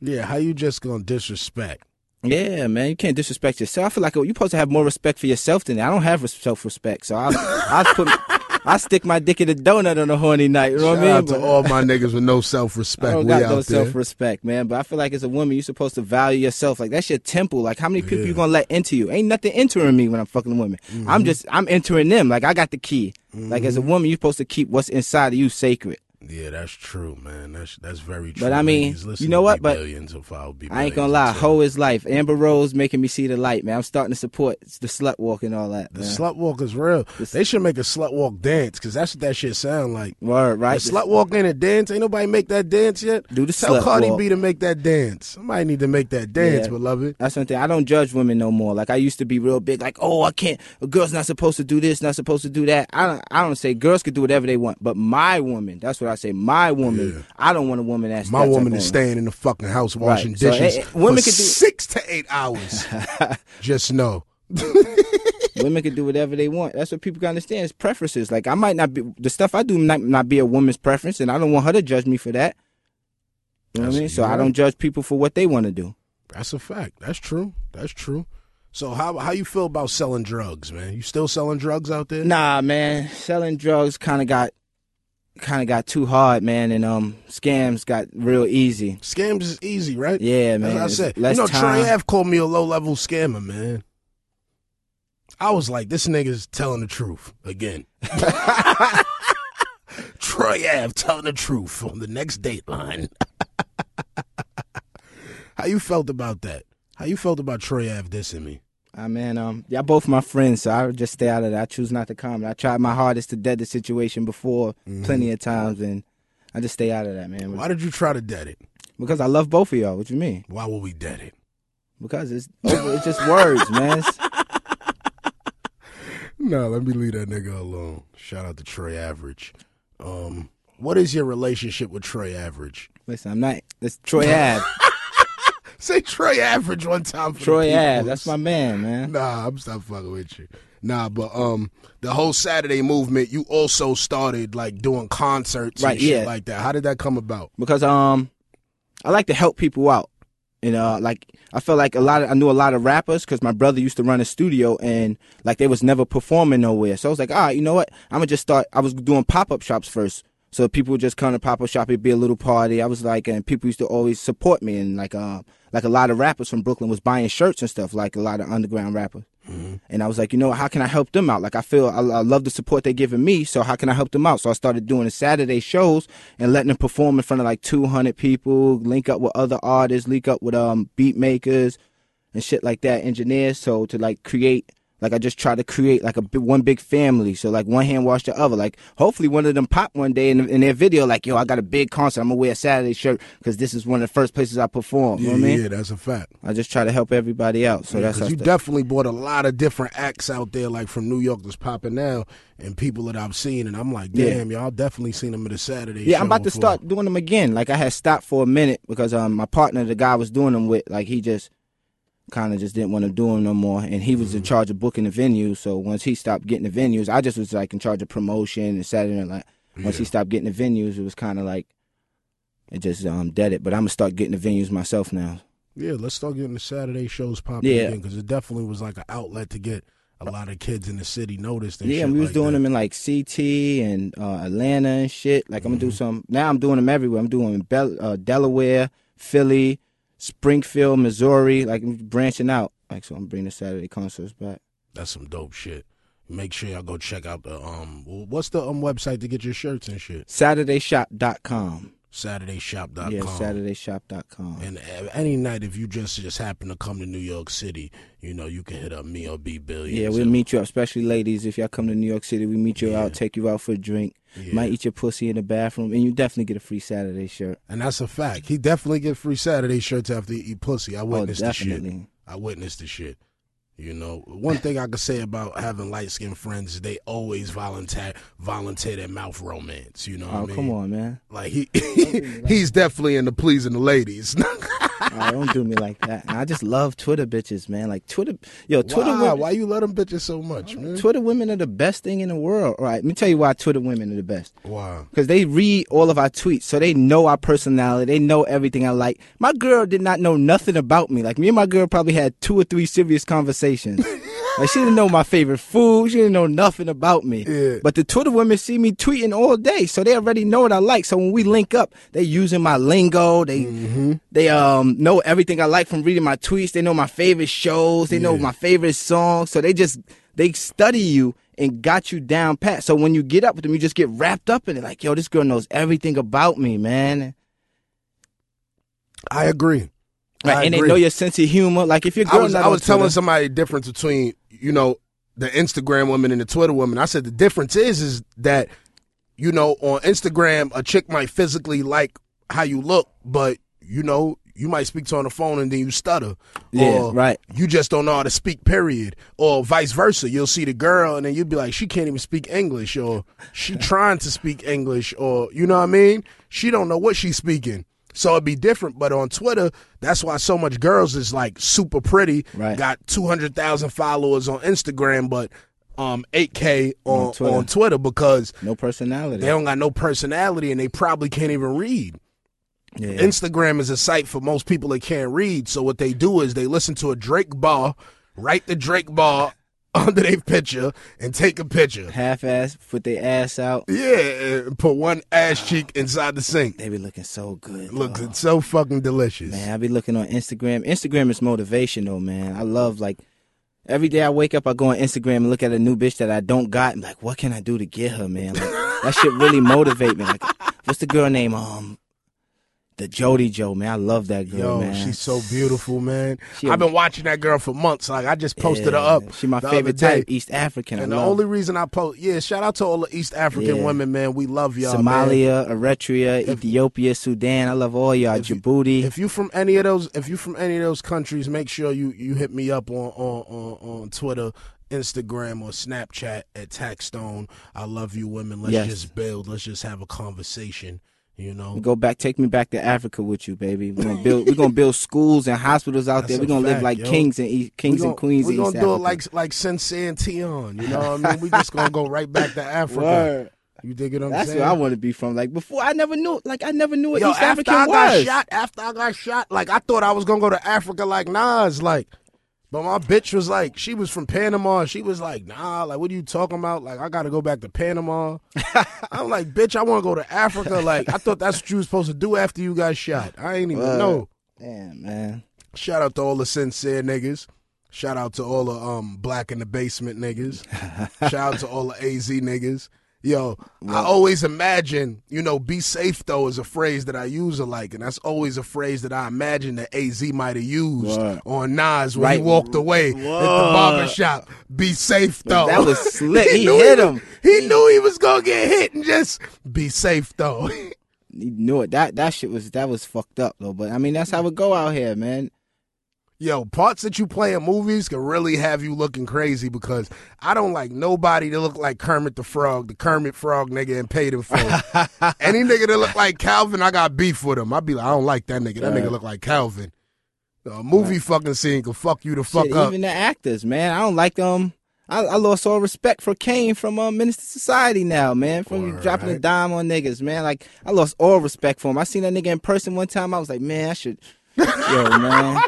Yeah. How you just gonna disrespect? yeah, man, you can't disrespect yourself. I feel like you're supposed to have more respect for yourself than that. I don't have self respect, so I I put I stick my dick in a donut on a horny night. You know what Shout I mean? out to But- all my niggas with no self respect. I don't got no self respect, man. But I feel like as a woman, you're supposed to value yourself. Like that's your temple. Like how many people you gonna let into you? Ain't nothing entering me when I'm fucking women. Mm-hmm. I'm just I'm entering them. Like I got the key. Like as a woman, you're supposed to keep what's inside of you sacred. Yeah, that's true, man. That's that's very true. But I mean, Ladies, you know what? But billions if I'll be I ain't gonna lie, hoe is life. Amber Rose making me see the light, man. I'm starting to support the slut walk and all that. The man. slut walk is real. This- they should make a slut walk dance because that's what that shit sound like. Word, right? The slut walk ain't a dance. Ain't nobody make that dance yet. Do the Tell slut Cardi walk. B to make that dance. Somebody need to make that dance, Yeah. beloved. That's something I don't judge women no more. Like I used to be real big, like, oh, I can't. A girl's not supposed to do this, not supposed to do that. I don't. I don't say girls can do whatever they want, but my woman, that's what I say. My woman, Yeah. I don't want a woman that's My that woman is staying in the fucking house washing So, dishes eh, eh, women for could do- six to eight hours. Just know. Women can do whatever they want. That's what people can understand. It's preferences. Like I might not be the stuff I do might not be a woman's preference, and I don't want her to judge me for that. You know what I mean? So you're I don't judge people for what they want to do. That's a fact. That's true. That's true. So how how you feel about selling drugs, man? You still selling drugs out there? Nah, man, selling drugs kind of got kind of got too hard, man, and um, scams got real easy. Scams is easy, right? Yeah, man. As I said, you know, time. Troy Ave called me a low level scammer, man. I was like, this nigga's telling the truth again. Troy Ave telling the truth on the next Dateline. How you felt about that? How you felt about Troy Ave dissing me? Ah, man, um, y'all both my friends, so I would just stay out of that. I choose not to comment. I tried my hardest to dead the situation before plenty of times, and I just stay out of that, man. Why did you try to dead it? Because I love both of y'all. What you mean? Why will we dead it? Because it's over, it's just words, man. No, let me leave that nigga alone. Shout out to Trey Average. Um, what is your relationship with Trey Average? listen, I'm not. It's Troy Ave. Say Troy Average one time. For Troy peoples. that's my man, man. Nah, I'm stop fucking with you. Nah, but um, the whole Saturday movement, you also started like doing concerts Right, and shit yeah. like that. How did that come about? because um I like to help people out. You know, like I felt like a lot of I knew a lot of rappers because my brother used to run a studio and like they was never performing nowhere. So I was like, all right, you know what? I'm gonna just start. I was doing pop up shops first, so people would just come to pop up shop. It'd be a little party. I was like, and people used to always support me and like um like a lot of rappers from Brooklyn was buying shirts and stuff like a lot of underground rappers. And I was like, you know, how can I help them out? Like, I feel I, I love the support they're giving me, so how can I help them out? So I started doing the Saturday shows and letting them perform in front of like 200 people, link up with other artists, link up with um beat makers and shit like that, engineers. So to like create, like I just try to create like a big, one big family. So like one hand wash the other. Like hopefully one of them pop one day in, in their video, like yo, I got a big concert. I'm gonna wear a Saturday shirt because this is one of the first places I perform. You know what I mean? yeah, that's a fact. I just try to help everybody out. So that's Because you definitely brought a lot of different acts out there, like from New York that's popping now, and people that I've seen, and I'm like, Yeah. damn, y'all definitely seen them at a Saturday. Yeah, I'm about to start doing them again. Like I had stopped for a minute because um my partner, the guy I was doing them with, like he just kind of just didn't want to do them no more, and he was in charge of booking the venues. So once he stopped getting the venues, I just was like in charge of promotion and Saturday Night. Once he stopped getting the venues, it was kind of like it just um dead it. But I'm gonna start getting the venues myself now. Yeah, let's start getting the Saturday shows popping Yeah. again because it definitely was like an outlet to get a lot of kids in the city noticed. And yeah, we was like doing that. them in like CT and uh, Atlanta and shit. Like I'm gonna do some now. I'm doing them everywhere. I'm doing them in Bel- uh, Delaware, Philly, Springfield, Missouri. Like I'm branching out. Like so, I'm bringing the Saturday concerts back. That's some dope shit. Make sure y'all go check out the um. What's the um website to get your shirts and shit? SaturdayShop.com. SaturdayShop.com. Yeah, SaturdayShop.com. And uh, any night, if you just just happen to come to New York City, you know you can hit up me or B Billions. Yeah, we'll meet you up, especially ladies. If y'all come to New York City, we meet you out, take you out for a drink. Yeah. Might eat your pussy in the bathroom, and you definitely get a free Saturday shirt. And that's a fact. He definitely get free Saturday shirts after he eat pussy. I Oh, witnessed the shit. I witnessed the shit. You know, one thing I could say about having light skinned friends is they always volunteer volunteer their mouth romance. You know what Oh, I mean? come on, man. Like he he's definitely into pleasing the ladies. Oh, don't do me like that. And I just love Twitter bitches, man. Like Twitter, yo, Twitter why? women, Why you let them bitches so much, man? Twitter women are the best thing in the world. All right, let me tell you why Twitter women are the best. Wow. Because they read all of our tweets, so they know our personality. They know everything I like. My girl did not know nothing about me. Like me and my girl probably had two or three serious conversations. like she didn't know my favorite food. She didn't know nothing about me. Yeah. But the Twitter women see me tweeting all day, so they already know what I like. So when we link up, they using my lingo. They Mm-hmm. they um know everything I like from reading my tweets. They know my favorite shows. They know my favorite songs. So they just they study you and got you down pat. So when you get up with them, you just get wrapped up in it. Like, yo, this girl knows everything about me, man. I agree. Right, I and agree. they know your sense of humor. Like if you're, I was I was telling somebody the difference between you know the Instagram woman and the Twitter woman. I said the difference is is that you know on Instagram a chick might physically like how you look, but you know you might speak to her on the phone and then you stutter. Yeah, or right. You just don't know how to speak. Period. Or vice versa. You'll see the girl and then you'll be like, she can't even speak English, or she trying to speak English, or you know what I mean? She don't know what she's speaking. So it'd be different, but on Twitter, that's why so much girls is like super pretty, Right. got two hundred thousand followers on Instagram, but um eight k on On Twitter. on Twitter because no personality. they don't got no personality and they probably can't even read. yeah. Instagram is a site for most people that can't read. So what they do is they listen to a Drake bar, write the Drake bar under their picture, and take a picture. Half ass, put their ass out. Yeah, and put one ass cheek inside the sink. They be looking so good. Look, dog. it's so fucking delicious. Man, I be looking on Instagram. Instagram is motivation though, man. I love like every day I wake up, I go on Instagram and look at a new bitch that I don't got. and like, what can I do to get her, man? Like, that shit really motivate me. Like, what's the girl name? Um, the Jody Joe, man. I love that girl, Yo, man. she's so beautiful, man. She- I've been watching that girl for months. Like I just posted her up. She my favorite type, East African. And I the only reason I post, yeah, shout out to all the East African Yeah. women, man. We love y'all, man. Somalia, Eritrea, Ethiopia, Sudan. I love all y'all. If Djibouti. If you from any of those, if you from any of those countries, make sure you you hit me up on on on, on Twitter, Instagram, or Snapchat at Taxstone. I love you, women. Let's Yes. just build. Let's just have a conversation. You know, Go back, take me back to Africa with you, baby. We're gonna build, we're gonna build schools and hospitals out That's there. We're gonna live like yo. kings and East, kings we and queens We're gonna East do it like like Sensei and Tion. You know what I mean? We just gonna go right back to Africa. Word. You dig what I'm That's saying? where I want to be from. Like before, I never knew. Like I never knew what Yo, East after African I got shot, after I got shot, like I thought I was gonna go to Africa like Nas, like. But my bitch was like, she was from Panama. She was like, nah, like, what are you talking about? Like, I gotta go back to Panama. I'm like, bitch, I wanna go to Africa. Like, I thought that's what you was supposed to do after you got shot. I ain't even Word. know. Damn, man. Shout out to all the sincere niggas. Shout out to all the um black in the basement niggas. Shout out to all the AZ niggas. Yo, I always imagine, you know, be safe though is a phrase that I use a like, and that's always a phrase that I imagine that AZ might have used Word. on Nas when he walked away at the Word. barber shop. Be safe though. That was slick. He knew hit him. He knew he was gonna get hit and just be safe though. he knew it. That that shit was that was fucked up though. But I mean, that's how it go out here, man. Yo, parts that you play in movies can really have you looking crazy because I don't like nobody to look like Kermit the Frog, the Kermit Frog nigga and paid him for. Any nigga that look like Calvin, I got beef with him. I be like, I don't like that nigga. That nigga look like Calvin. A movie fucking scene can fuck you the fuck Shit, up. even the actors, man. I don't like them. I, I lost all respect for Caine from um, Menace II Society now, man. From Word, dropping a dime on niggas, man. Like I lost all respect for him. I seen that nigga in person one time. I was like, man, I should. Yo, man.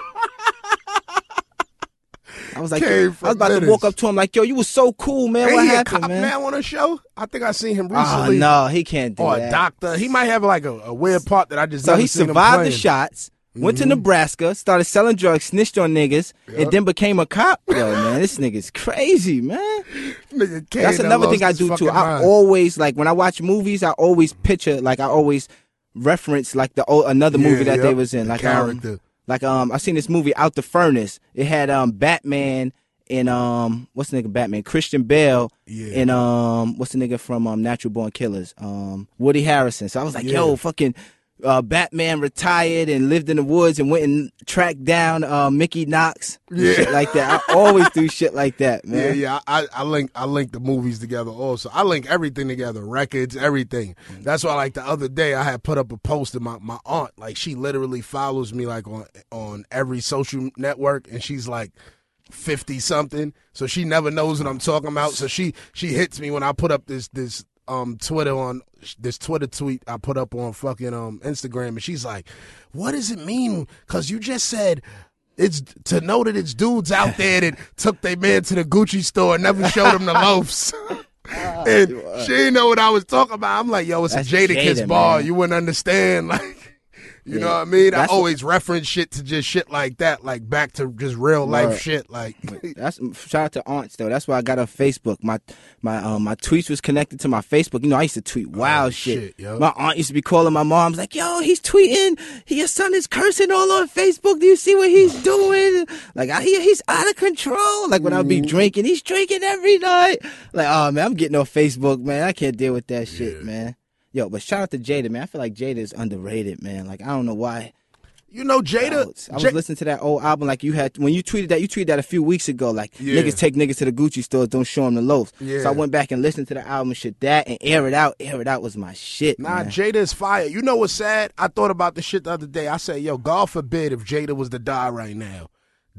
I was like, I was about to walk up to him like, yo, you was so cool, man. Ain't what happened, cop man? now on a show? I think I seen him Oh recently. no, he can't do Or that. a doctor. He might have like a, a weird part that I just So he survived the shots, went Mm-hmm. to Nebraska, started selling drugs, snitched on niggas, Yep. and then became a cop. Yo, man, this nigga's crazy, man. Nigga That's another thing I do too. fucking I always like when I watch movies, I always picture like I always reference like the oh, another movie Yeah, that they was in. The Like um, character. Like um, I seen this movie Out the Furnace. It had um Batman and um what's the nigga Batman Christian Bale Yeah. and um what's the nigga from um Natural Born Killers um Woody Harrelson. So I was like, Yeah. yo, fucking. Uh, Batman retired and lived in the woods and went and tracked down uh, Mickey Knox, Yeah. shit like that. I always do shit like that, man. Yeah, yeah. I, I link I link the movies together also. I link everything together, records, everything. That's why like the other day I had put up a post of my, my aunt, like she literally follows me like on on every social network and she's like fifty something. So she never knows what I'm talking about. So she she hits me when I put up this this um Twitter on this Twitter tweet I put up on fucking um Instagram and she's like, What does it mean? Cause you just said it's to know that it's dudes out there that took their man to the Gucci store and never showed him the loafs. and she didn't know what I was talking about. I'm like, yo, it's That's a Jadakiss Jada, bar. man. You wouldn't understand. Like, you Yeah. know what I mean? I That's- always reference shit to just shit like that, like back to just real life shit. Like, That's shout out to aunts though. That's why I got a Facebook. My my um my tweets was connected to my Facebook. You know, I used to tweet wild Oh, shit. shit. My aunt used to be calling my mom's like, "Yo, he's tweeting. Your son is cursing all on Facebook. Do you see what he's doing? Like, I hear he's out of control. Like when I'd Mm-hmm. be drinking, he's drinking every night. Like, oh man, I'm getting off Facebook, man. I can't deal with that shit, Yeah. man. Yo, but shout out to Jada, man. I feel like Jada is underrated, man. Like I don't know why. you know, I Jada. was, I was Ja- listening to that old album like you had when you tweeted that. You tweeted that a few weeks ago. Like Yeah. niggas take niggas to the Gucci stores, don't show them the loaves. Yeah. So I went back and listened to the album, and shit. That and air it out, air it out was my shit. Nah, man. Jada is fire. You know what's sad? I thought about this shit the other day. I said, yo, God forbid if Jada was to die right now.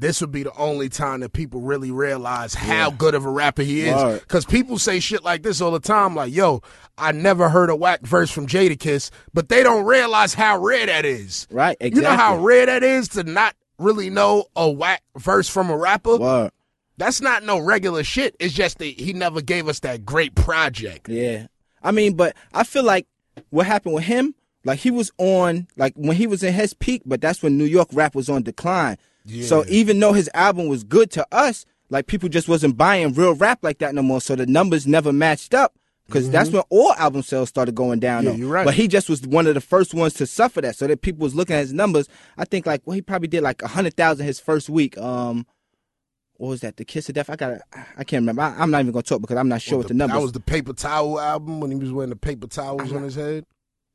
This would be the only time that people really realize how good of a rapper he is. Because people say shit like this all the time, like, yo, I never heard a whack verse from Jadakiss, but they don't realize how rare that is. right? Exactly. You know how rare that is to not really know a whack verse from a rapper? Word. That's not no regular shit. It's just that he never gave us that great project. Yeah. I mean, but I feel like what happened with him, like he was on, like when he was in his peak, but that's when New York rap was on decline. So even though his album was good to us, like people just wasn't buying real rap like that no more. So the numbers never matched up. because that's when all album sales started going down. Mm-hmm. Yeah, though. you're right. But he just was one of the first ones to suffer that, so that people was looking at his numbers. I think like well, he probably did like a hundred thousand his first week. Um, what was that? The Kiss of Death. I got. I can't remember. I, I'm not even gonna talk because I'm not sure what the, numbers. That was the paper towel album when he was wearing the paper towels on his head.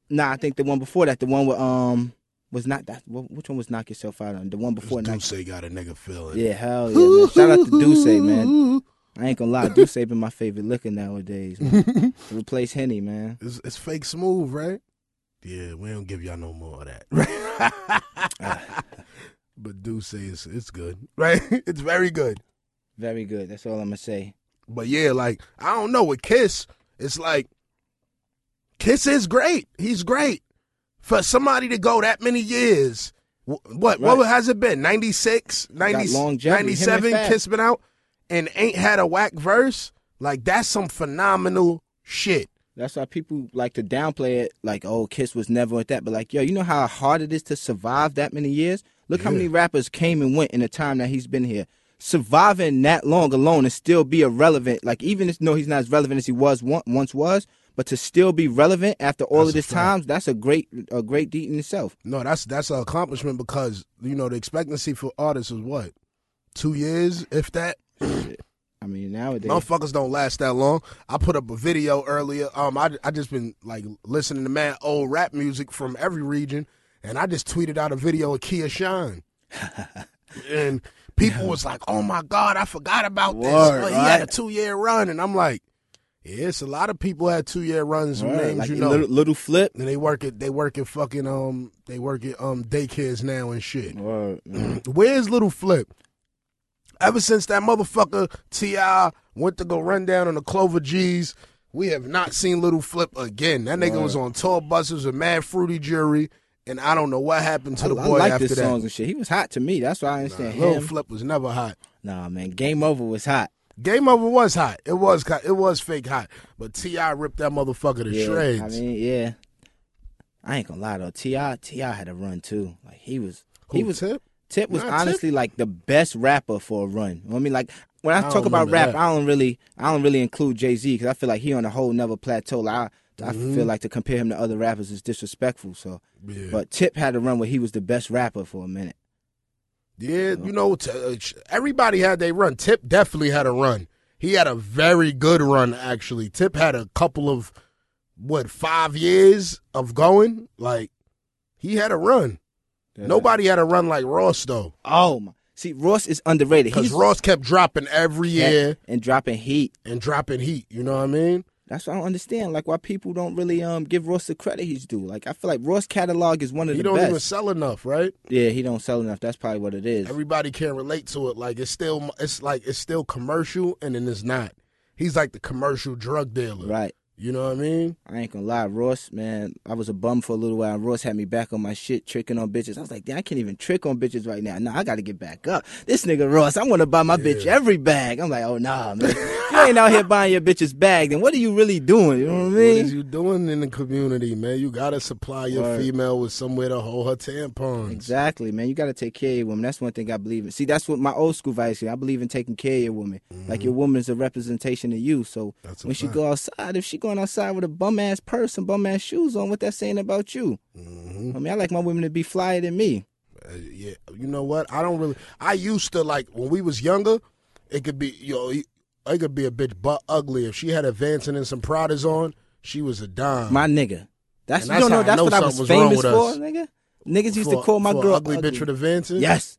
Nah, I think the one before that, the one with um, was not that. Which one was Knock Yourself Out on? The one before Knock. D'usse got a nigga feeling. Yeah, hell yeah, man. Shout out to D'usse, man. I ain't gonna lie, D'usse been my favorite liquor nowadays. Man. To Replace Henny, man. It's, it's fake smooth, right? Yeah, we don't give y'all no more of that. but D'usse it's it's good, right? it's very good. Very good. That's all I'm gonna say. But yeah, like I don't know with Kiss, it's like Kiss is great. He's great for somebody to go that many years. What Right. what has it been? 96, 90, longevity. Him and 97 Kiss been out and ain't had a whack verse. Like that's some phenomenal shit. That's why people like to downplay it, like, oh, Kiss was never at that. But like, yo, you know how hard it is to survive that many years? Look how many rappers came and went in the time that he's been here. Surviving that long alone and still be irrelevant, like even if no, he's not as relevant as he was once was, but to still be relevant after all That's of this fact. time, that's a great, a great deed in itself. No, that's that's an accomplishment because you know the expectancy for artists is what two years, if that. I mean, nowadays, Motherfuckers don't last that long. I put up a video earlier. Um, I I just been like listening to mad old rap music from every region, and I just tweeted out a video of Kia Shine, and people was like, "Oh my god, I forgot about this. Word, Oh, he had a two year run," and I'm like, "Yeah, it's a lot of people had two year runs. Word, names like you know." little, little flip. and they work at they work at fucking um they work at um daycares now and shit. Man. Where's Little Flip? Ever since that motherfucker T.I. went to go run down on the Clover G's, we have not seen Little Flip again. That nigga was on tour buses with Mad Fruity Jury, and I don't know what happened to I, the I boy like after his that. songs and shit. He was hot to me. That's why I understand Little him. Flip was never hot. Nah, man, Game Over was hot. Game Over was hot. It was it was fake hot, but T.I. ripped that motherfucker to Yeah, shreds. I mean, yeah. I ain't gonna lie though. T.I. T.I. had a run too. Like he was, Who, he was. Tip? Tip was Tip- honestly like the best rapper for a run. I mean, like when I, I talk about rap, that. I don't really, I don't really include Jay Z because I feel like he on a whole nother plateau. Like, I, I Mm-hmm. feel like to compare him to other rappers is disrespectful. So, Yeah. but Tip had a run where he was the best rapper for a minute. Yeah, you know, t- uh, everybody had their run. Tip definitely had a run. He had a very good run, actually. Tip had a couple of, what, five years of going? Like, he had a run. Nobody had a run like Ross, though. Oh my! See, Ross is underrated. Because Ross kept dropping every year and dropping heat. and dropping heat. You know what I mean? That's what I don't understand. Like why people don't really um give Ross the credit he's due. Like I feel like Ross catalog is one of He the best. He don't even sell enough, right? Yeah, he don't sell enough. That's probably what it is. Everybody can't relate to it. Like, it's still, it's like, it's still commercial, and then it's not. He's like the commercial drug dealer. right. You know what I mean? I ain't gonna lie, Ross, man, I was a bum for a little while. Ross had me back on my shit, tricking on bitches. I was like, damn, I can't even trick on bitches right now. Nah, I gotta get back up. This nigga Ross, I wanna buy my bitch every bag. I'm like, oh nah, man. if you ain't out here buying your bitch's bag, then what are you really doing? You know what I mean? is you doing in the community, man? You gotta supply your Word. female with somewhere to hold her tampons. Exactly, man. You got to take care of your woman. That's one thing I believe in. See, that's what my old school advice is. I believe in taking care of your woman. Like your woman is a representation of you. So Mm-hmm. That's when she fact. go outside, if she going outside with a bum ass purse and bum ass shoes on, what that saying about you? hmm I mean, I like my women to be flyer than me. Uh, yeah, you know what? I don't really. I used to like when we was younger. It could be you know, it could be a bitch butt ugly if she had a advancing and some Pradas on. She was a dime. My nigga. That's, And you don't know. that's That's know what I was was famous for, nigga. Niggas used For- to call my girl ugly, bitch with advancing. Yes.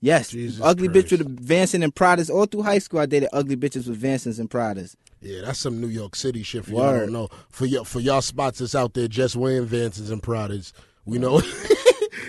Yes. Jesus ugly bitch Christ. with Vansons and Pradas. All through high school, I dated ugly bitches with Vansons and Pradas. Yeah, that's some New York City shit for y'all don't know. For y'all, for y'all spots that's out there just wearing Vansons and Pradas. We know.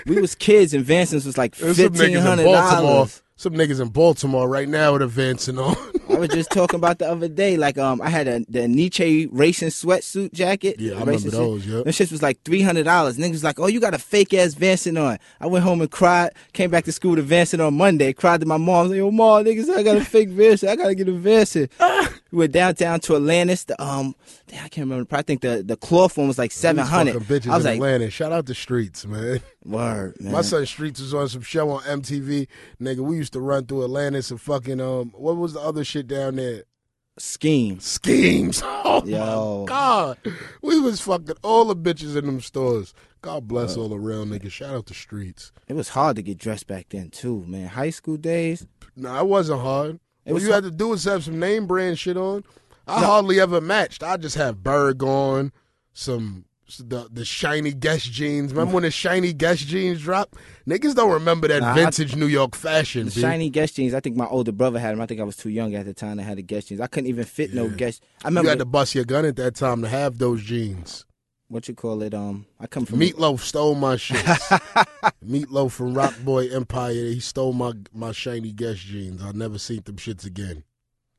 We was kids and Vansons was like fifteen niggas in hundred Baltimore. dollars. Some niggas in Baltimore right now with advancing on. I was just talking about the other day. Like, um, I had a the Nietzsche racing sweatsuit jacket. Yeah, I remember those, Shit. yep. Them shits was like three hundred dollars. Niggas was like, oh, you got a fake ass Vanson on. I went home and cried. Came back to school with a Vanson on Monday. Cried to my mom. I was like, yo, mom, niggas, I got a fake Vanson. I gotta get a Vanson. we went downtown to Atlantis. The um, damn, I can't remember. I think the the cloth one was like seven hundred. Bitches I was in like, Atlanta. Shout out the Streets, man. word, man. My son Streets was on some show on MTV. Nigga, we used to run through Atlantis and fucking um, what was the other shit down there? schemes. Schemes. Oh Yo. my god, we was fucking all the bitches in them stores. God bless all the real niggas. Shout out the Streets. It was hard to get dressed back then too, man. High school days. Nah, it wasn't hard. It was you had to do is have some name brand shit on. I hardly ever matched. I just have Berg on, some the the shiny Guess jeans. Remember when the shiny Guess jeans dropped? Niggas don't remember that Nah, I- vintage New York fashion. Shiny Guess jeans. I think my older brother had them. I think I was too young at the time to have the Guess jeans. I couldn't even fit no Yeah. Guess. I remember You had to bust your gun at that time to have those jeans. What you call it? Um, I come from Meatloaf stole my shit. Meatloaf from Rock Boy Empire. He stole my my shiny Guess jeans. I never seen them shits again.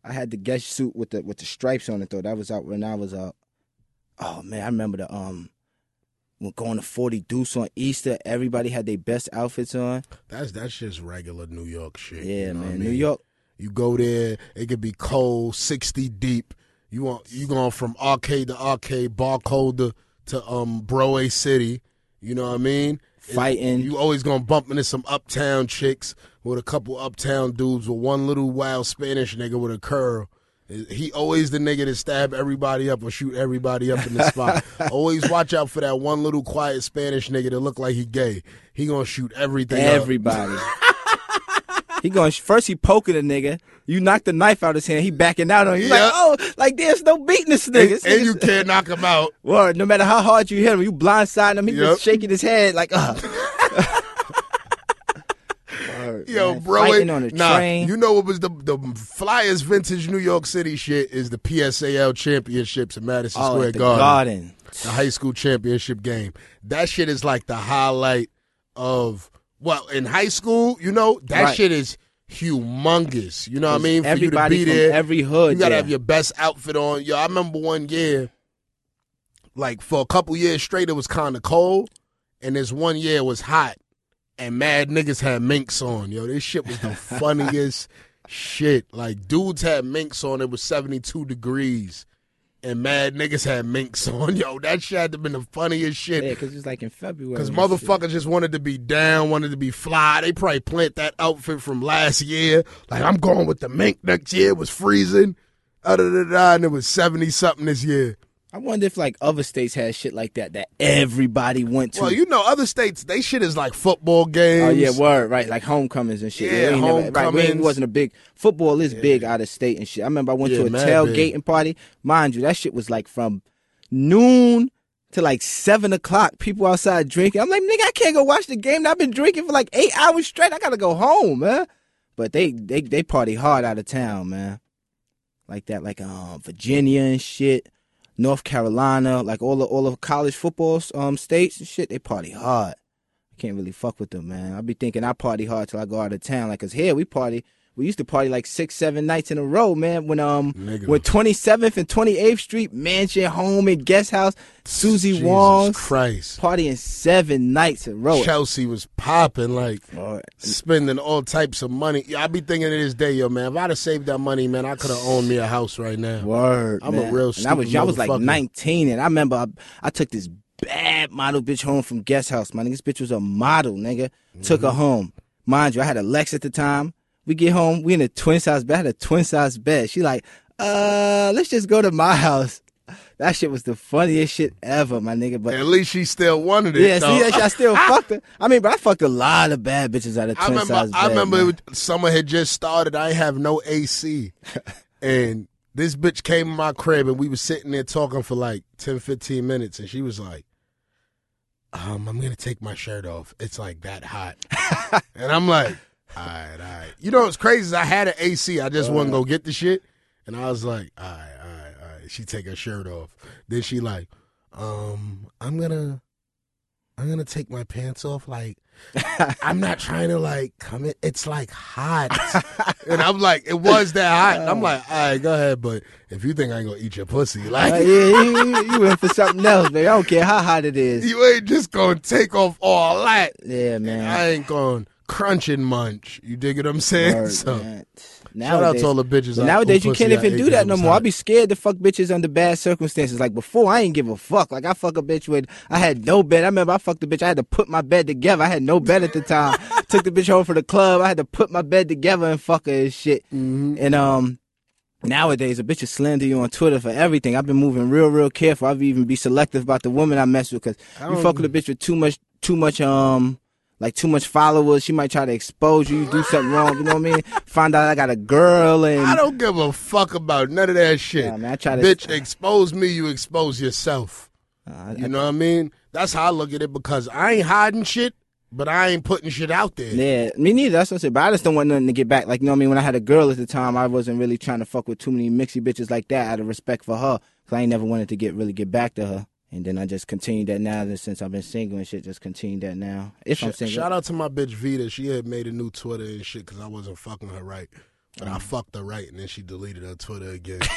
I had the Guess suit with the with the stripes on it though. That was out when I was out. Oh man, I remember the um, when going to Forty Deuce on Easter. Everybody had their best outfits on. That's that's just regular New York shit. Yeah, you know man. I New? York. You go there, it could be cold, sixty deep. You want you going from arcade to arcade, barcode to, to um Broadway City. You know what I mean? Fighting. You always gonna bump into some uptown chicks with a couple uptown dudes with one little wild Spanish nigga with a curl. He always the nigga that stab everybody up or shoot everybody up in the spot. always watch out for that one little quiet Spanish nigga that look like he gay. He gonna shoot everything. up. Everybody. He going first. He poking a nigga. You knock the knife out his hand. He backing out on you. Yeah. Like oh, like there's no beating this nigga. And, and you can't knock him out. Word, no matter how hard you hit him, you blindsiding him, he Yep. just shaking his head like, uh. Word, Yo, man. bro, Fighting it- nah, train. you know what was the the flyest vintage New York City shit is the PSAL championships in Madison oh, Square Garden, garden. the high school championship game. That shit is like the highlight of well, in high school, you know, that Right. shit is humongous. You know what I mean? For you to Everybody be from there, every hood. you gotta have your best outfit on. Yo, I remember one year, like for a couple years straight, it was kind of cold, and this one year it was hot, and mad niggas had minks on. Yo, this shit was the funniest shit. Like dudes had minks on. It was seventy two degrees, and mad niggas had minks on. Yo, that shit had to been the funniest shit. Yeah, because it's like in February. Cause and shit. motherfuckers just wanted to be down, wanted to be fly. They probably plant that outfit from last year. Like I'm going with the mink next year. It was freezing. Da, da, da, da, and it was seventy something this year. I wonder if like other states had shit like that that everybody went to. Well, you know, other states they shit is like football games. Oh yeah, word right, like homecomings and shit. Yeah, we ain't never- right, we ain't- wasn't a big football is big out of state and shit. I remember I went Yeah, to a mad tailgating party. Mind you, that shit was like from noon to like seven o'clock. People outside drinking. I'm like, nigga, I can't go watch the game. I've been drinking for like eight hours straight. I gotta go home, man. But they they they party hard out of town, man. Like that, like um Virginia and shit. North Carolina, like all the all of college football um states and shit, they party hard. I can't really fuck with them, man. I be thinking I party hard till I go out of town. Like, cause here we party, we used to party like six, seven nights in a row, man. When um, Nigga. when 27th and 28th Street, mansion, home, and guest house, Susie Jesus Wong's Christ. partying seven nights in a row. Chelsea was popping like Oh, spending all types of money. Yeah, I be thinking to this day, yo, man, if I'd have saved that money, man, I could have owned me a house right now. Word. I'm a real And I was I was like 19, and I remember I, I took this bad model bitch home from guest house. My nigga, this bitch was a model, nigga. Took Mm-hmm. her home. Mind you, I had a Lex at the time. We get home, we in a twin size bed. I had a twin size bed. She like, uh, let's just go to my house. That shit was the funniest shit ever, my nigga. But At least she still wanted it. yeah, though. see, that I still fucked her. I mean, but I fucked a lot of bad bitches out of I twin remember. size bed. I remember it was- summer had just started. I have no AC, and this bitch came in my crib, and we was sitting there talking for like 10, 15 minutes, and she was like, "Um, I'm gonna take my shirt off. It's like that hot," and I'm like, "All right, all right." You know what's crazy? Is I had an AC. I just wouldn't go get the shit, and I was like, "All right, all right, all right." She take her shirt off. Then she like, "Um, I'm gonna." I'm gonna take my pants off. Like, I'm not trying to like come in. It's like hot, and I'm like, it was that hot. And I'm like, all right, go ahead. But if you think I ain't gonna eat your pussy, Uh, like, yeah, you, you, you went for something else, baby. I don't care how hot it is. you ain't just gonna take off all that. Yeah, man. I ain't gonna crunch and munch. You dig what I'm saying? Word, so, man. shout out Nowadays, to all the bitches. out- nowadays you can't even do that no more. I be scared to fuck bitches under bad circumstances. Like before, I ain't give a fuck. Like I fuck a bitch with, I had no bed. I remember I fucked a bitch. I had to put my bed together. I had no bed at the time. Took the bitch home for the club. I had to put my bed together and fuck her and shit. Mm-hmm. And um. Nowadays, a bitch is slander you on Twitter for everything. I've been moving real, real careful. I've even be selective about the woman I mess with because you fuck with a bitch with too much, too much, um, like too much followers. She might try to expose you. You do something wrong. You know what I mean? Find out I got a girl and I don't give a fuck about none of that shit. Yeah, man, I try to- Bitch, expose me, you expose yourself. Uh, You know what I mean? That's how I look at it because I ain't hiding shit, but I ain't putting shit out there. Yeah, me neither. That's what I'm saying. But I just don't want nothing to get back. Like, you know what I mean? When I had a girl at the time, I wasn't really trying to fuck with too many mixy bitches like that out of respect for her. Cause I ain't never wanted to get really get back to her. And then I just continued that now that since I've been single and shit, just continued that now. If I'm single. Shout out to my bitch Vita. She had made a new Twitter and shit because I wasn't fucking her right. But Mm. I fucked her right and then she deleted her Twitter again.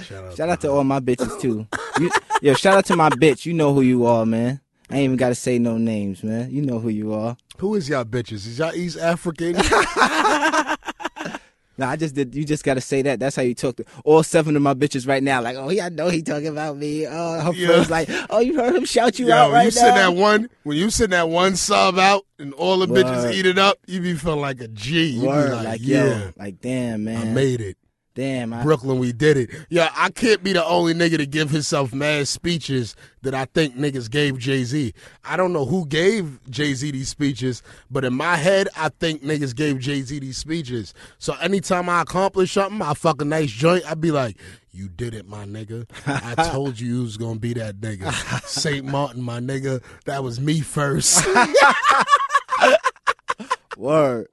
shout out, Shout out to all my bitches too. You, yo, shout out to my bitch. You know who you are, man. I ain't even gotta say no names, man. You know who you are. Who is y'all bitches? Is y'all East African? Nah, I just did. You just gotta say that. That's how you talk to all seven of my bitches right now. Like, oh, yeah, I know he talking about me. Oh, her Yeah. friends like, oh, you heard him shout you Yo, out right you send now. that one when you send that one sub out and all the bitches eat it up, you be feeling like a G. You Word, like, like, yo, yeah, like damn, man, I made it. Damn, I, Brooklyn, we did it. Yeah, I can't be the only nigga to give himself mad speeches that I think niggas gave Jay Z. I don't know who gave Jay Z these speeches, but in my head, I think niggas gave Jay Z these speeches. So anytime I accomplish something, I fuck a nice joint, I be like, you did it, my nigga. I told you you was gonna be that nigga. St. Martin, my nigga. That was me first. word.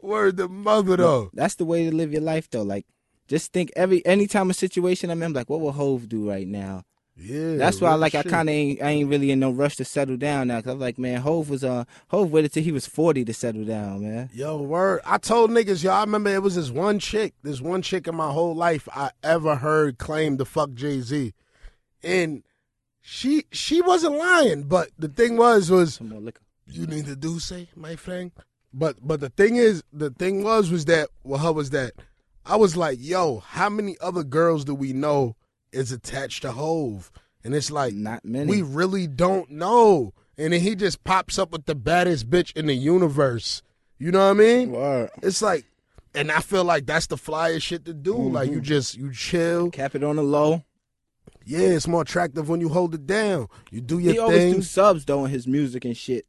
Word the mother though. That's the way to live your life, though. Like, just think every anytime a situation I'm in, I'm like, what will Hove do right now? Yeah. That's why, like, I kind of ain't, I ain't really in no rush to settle down now. Cause I'm like, man, Hove was uh, Hove waited till he was 40 to settle down, man. Yo, word. I told niggas, y'all, I remember it was this one chick, this one chick in my whole life I ever heard claim to fuck Jay Z. And she she wasn't lying, but the thing was was you need to do say, my friend. But but the thing is, the thing was was that well her was that I was like, yo, how many other girls do we know is attached to Hove? And it's like Not many. we really don't know. And then he just pops up with the baddest bitch in the universe. You know what I mean? Word. It's like, and I feel like that's the flyest shit to do. Like Mm-hmm. you just you chill. Cap it on the low. Yeah, it's more attractive when you hold it down. You do your he always do subs though in his music and shit.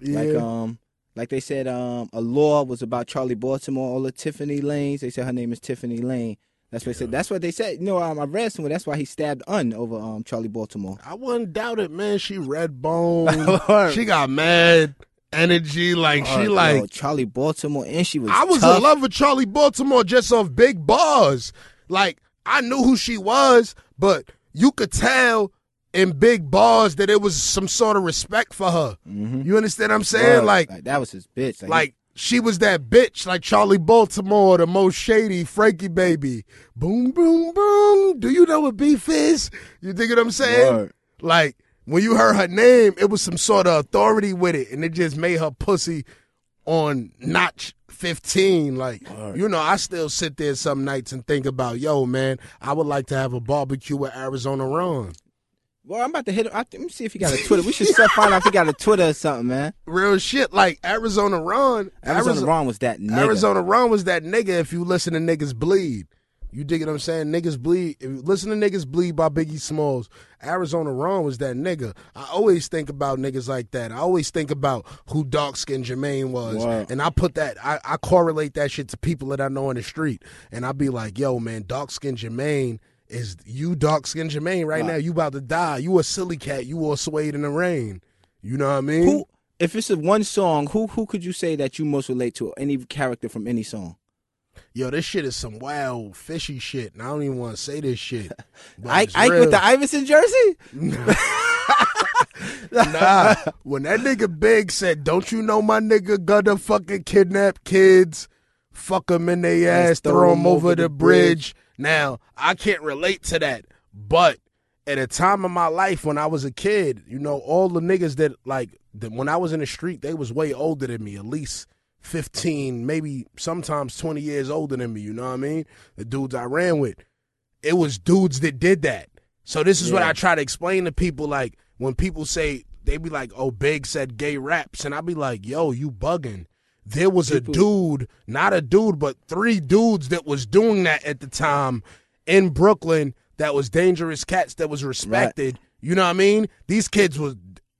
yeah. Like um, like they said, um, a law was about Charlie Baltimore. All the Tiffany Lanes. They said her name is Tiffany Lane. That's what they said. That's what they said. You know, um, I read somewhere. That's why he stabbed Un over um Charlie Baltimore. I wouldn't doubt it, man. She red bone. She got mad energy. Like she Yo, like Charlie Baltimore, and she was. I was tough. in love with Charlie Baltimore just off big bars. Like I knew who she was, but you could tell in big bars that it was some sort of respect for her. You understand what I'm saying? Mm-hmm. Word. Like, that was his bitch. Like, like she was that bitch, like Charlie Baltimore, the most shady Frankie baby. Boom, boom, boom. Do you know what beef is? You dig what I'm saying? Word. Like when you heard her name, it was some sort of authority with it, and it just made her pussy on notch 15. Like, you know, I still sit there some nights and think about, yo, man, I would like to have a barbecue with Arizona Ron. Well, I'm about to hit. him. I, let me see if he got a Twitter. We should start find out if he got a Twitter or something, man. Real shit. Like Arizona Ron. Arizona Ron was that nigga. Arizona Ron was that nigga if you listen to Niggas Bleed. You dig what I'm saying? Niggas Bleed. If you listen to Niggas Bleed by Biggie Smalls, Arizona Ron was that nigga. I always think about niggas like that. I always think about who dark skinned Jermaine was. Wow. And I put that, I, I correlate that shit to people that I know in the street. And I be like, yo, man, dark skinned Jermaine is you dark skinned Jermaine right Wow. now. You about to die. You a silly cat. You all swayed in the rain. You know what I mean? Who, if it's a one song, who who could you say that you most relate to? Any character from any song? Yo, this shit is some wild fishy shit, and I don't even want to say this shit. but Ike, Ike with the Iverson jersey. nah. When that nigga Big said, "Don't you know my nigga gonna fucking kidnap kids, fuck them in their ass, throw them over the bridge." Now I can't relate to that, but at a time in my life when I was a kid, you know, all the niggas that like that when I was in the street, they was way older than me, at least 15, maybe sometimes 20 years older than me, you know what I mean? The dudes I ran with. It was dudes that did that. So this is what I try to explain to people like when people say they be like, "Oh, Big said gay raps." And I be like, "Yo, you bugging." There was a dude, not a dude, but three dudes that was doing that at the time in Brooklyn that was dangerous cats that was respected. You know what I mean? These kids was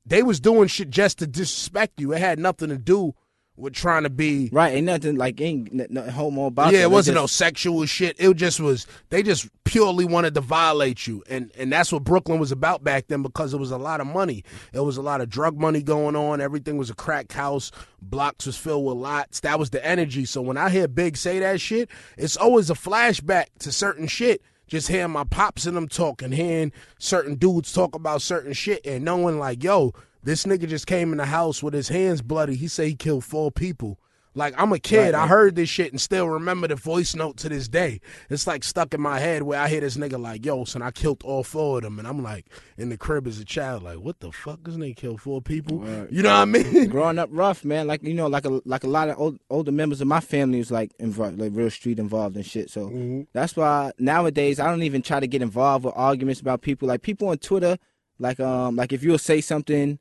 they was doing shit just to disrespect you. It had nothing to do with trying to be Right, ain't nothing like ain't n- nothing homo about it. yeah, that. it wasn't no sexual shit. It just was they just purely wanted to violate you, and and that's what Brooklyn was about back then because it was a lot of money. It was a lot of drug money going on. Everything was a crack house. Blocks was filled with lots. That was the energy. So when I hear Big say that shit, it's always a flashback to certain shit just hearing my pops and them talk and hearing certain dudes talk about certain shit and knowing like, yo, this nigga just came in the house with his hands bloody. He said he killed four people. Like I'm a kid, Right, I heard this shit and still remember the voice note to this day. It's like stuck in my head where I hear this nigga like, "Yo, son, I killed all four of them," and I'm like in the crib as a child, like, "What the fuck? This nigga killed four people?" Right. You know what I mean? growing up rough, man. Like you know, like a like a lot of old, older members of my family was like involved, like real street involved and shit. So Mm-hmm. that's why nowadays I don't even try to get involved with arguments about people. Like people on Twitter, like um, like if you'll say something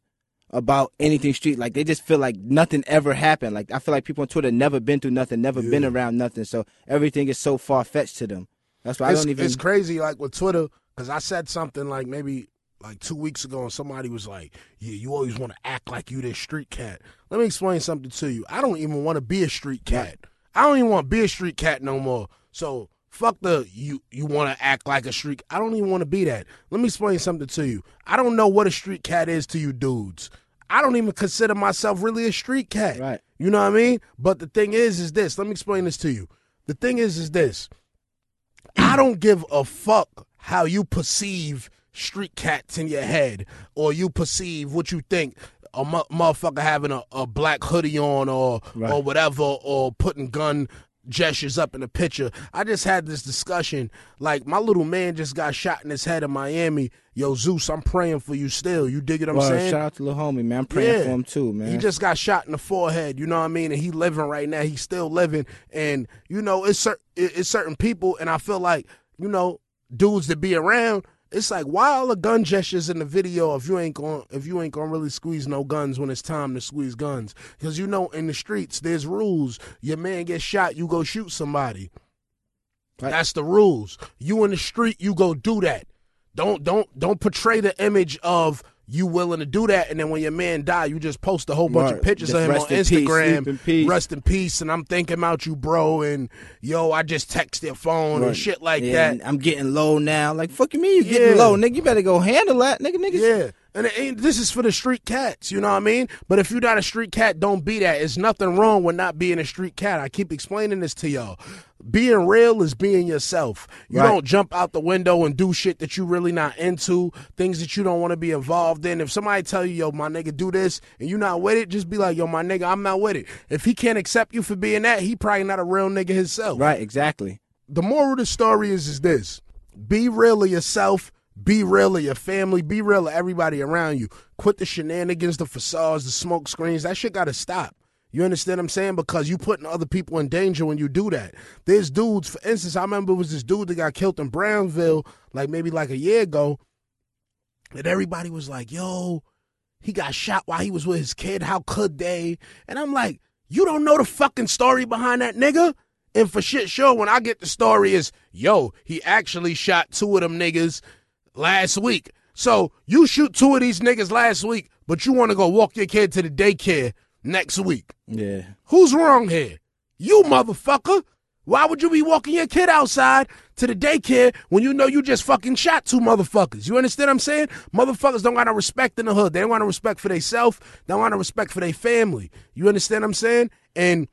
about anything street, like they just feel like nothing ever happened. Like I feel like people on Twitter never been through nothing, never been around nothing. So everything is so far fetched to them. That's why I don't even. it's crazy, like with Twitter, because I said something like maybe like two weeks ago, and somebody was like, "Yeah, you always want to act like you this street cat." Let me explain something to you. I don't even want to be a street cat. I don't even want to be a street cat no more. So fuck the you. You want to act like a street? I don't even want to be that. Let me explain something to you. I don't know what a street cat is to you dudes. I don't even consider myself really a street cat. Right. You know what I mean? But the thing is, is this. Let me explain this to you. The thing is, is this. I don't give a fuck how you perceive street cats in your head or you perceive what you think a mo- motherfucker having a, a black hoodie on or Right. or whatever or putting gun gestures up in the picture. I just had this discussion. Like my little man just got shot in his head in Miami. Yo, Zeus, I'm praying for you still. You dig what I'm Well, saying? shout out to little homie, man. I'm praying Yeah. for him too, man. He just got shot in the forehead, you know what I mean? And he living right now. He's still living. And, you know, it's, cer- it's certain people, and I feel like, you know, dudes that be around, it's like, why all the gun gestures in the video if you ain't going if you ain't gonna really squeeze no guns when it's time to squeeze guns? Because you know, in the streets, there's rules. Your man gets shot, you go shoot somebody. Right. That's the rules. You in the street, you go do that. Don't don't don't portray the image of you willing to do that, and then when your man die, you just post a whole bunch Right. of pictures Just of him on rest in peace, Instagram. sleep in peace. Rest in peace, and I'm thinking about you, bro. And yo, I just text their phone and shit like yeah, that. and I'm getting low now. Like, fuck you mean you getting low, nigga? You better go handle that, nigga. Niggas. Yeah. And this is for the street cats, you know what I mean? But if you're not a street cat, don't be that. It's nothing wrong with not being a street cat. I keep explaining this to y'all. Being real is being yourself. You Right. don't jump out the window and do shit that you really not into, things that you don't want to be involved in. If somebody tell you, yo, my nigga, do this, and you not with it, just be like, yo, my nigga, I'm not with it. If he can't accept you for being that, he probably not a real nigga himself Right, exactly. the moral of the story is is this be real of yourself be real of your family be real of everybody around you quit the shenanigans the facades the smoke screens that shit gotta stop you understand what I'm saying? Because you putting other people in danger when you do that. There's dudes, for instance, I remember it was this dude that got killed in Brownsville, like maybe like a year ago, and everybody was like, yo, he got shot while he was with his kid. How could they? And I'm like, you don't know the fucking story behind that nigga? And for shit sure, when I get the story is, yo, he actually shot two of them niggas last week. So you shoot two of these niggas last week, but you want to go walk your kid to the daycare next week. Yeah. Who's wrong here? You motherfucker. Why would you be walking your kid outside to the daycare when you know you just fucking shot two motherfuckers? You understand what I'm saying? Motherfuckers don't got no respect in the hood. They don't want no respect for themselves. They don't want no respect for their family. You understand what I'm saying? And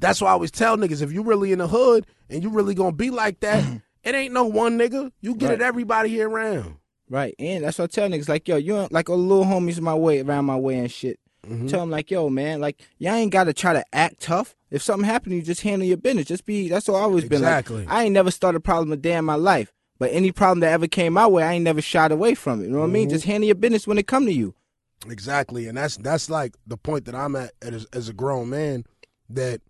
that's why I always tell niggas if you really in the hood and you really gonna be like that, it ain't no one nigga. You get Right. it everybody here around. Right. And that's what I tell niggas, like, yo, you ain't- like a little homies my way around my way and shit. Mm-hmm. Tell them like, yo, man, like y'all ain't gotta try to act tough. If something happened, you just handle your business. Just be. That's what I always been like. I ain't never started a problem a day in my life, but any problem that ever came my way, I ain't never shied away from it. You know what I mean? Mm-hmm. Just handle your business when it come to you. Exactly, and that's that's like the point that I'm at as, as a grown man. That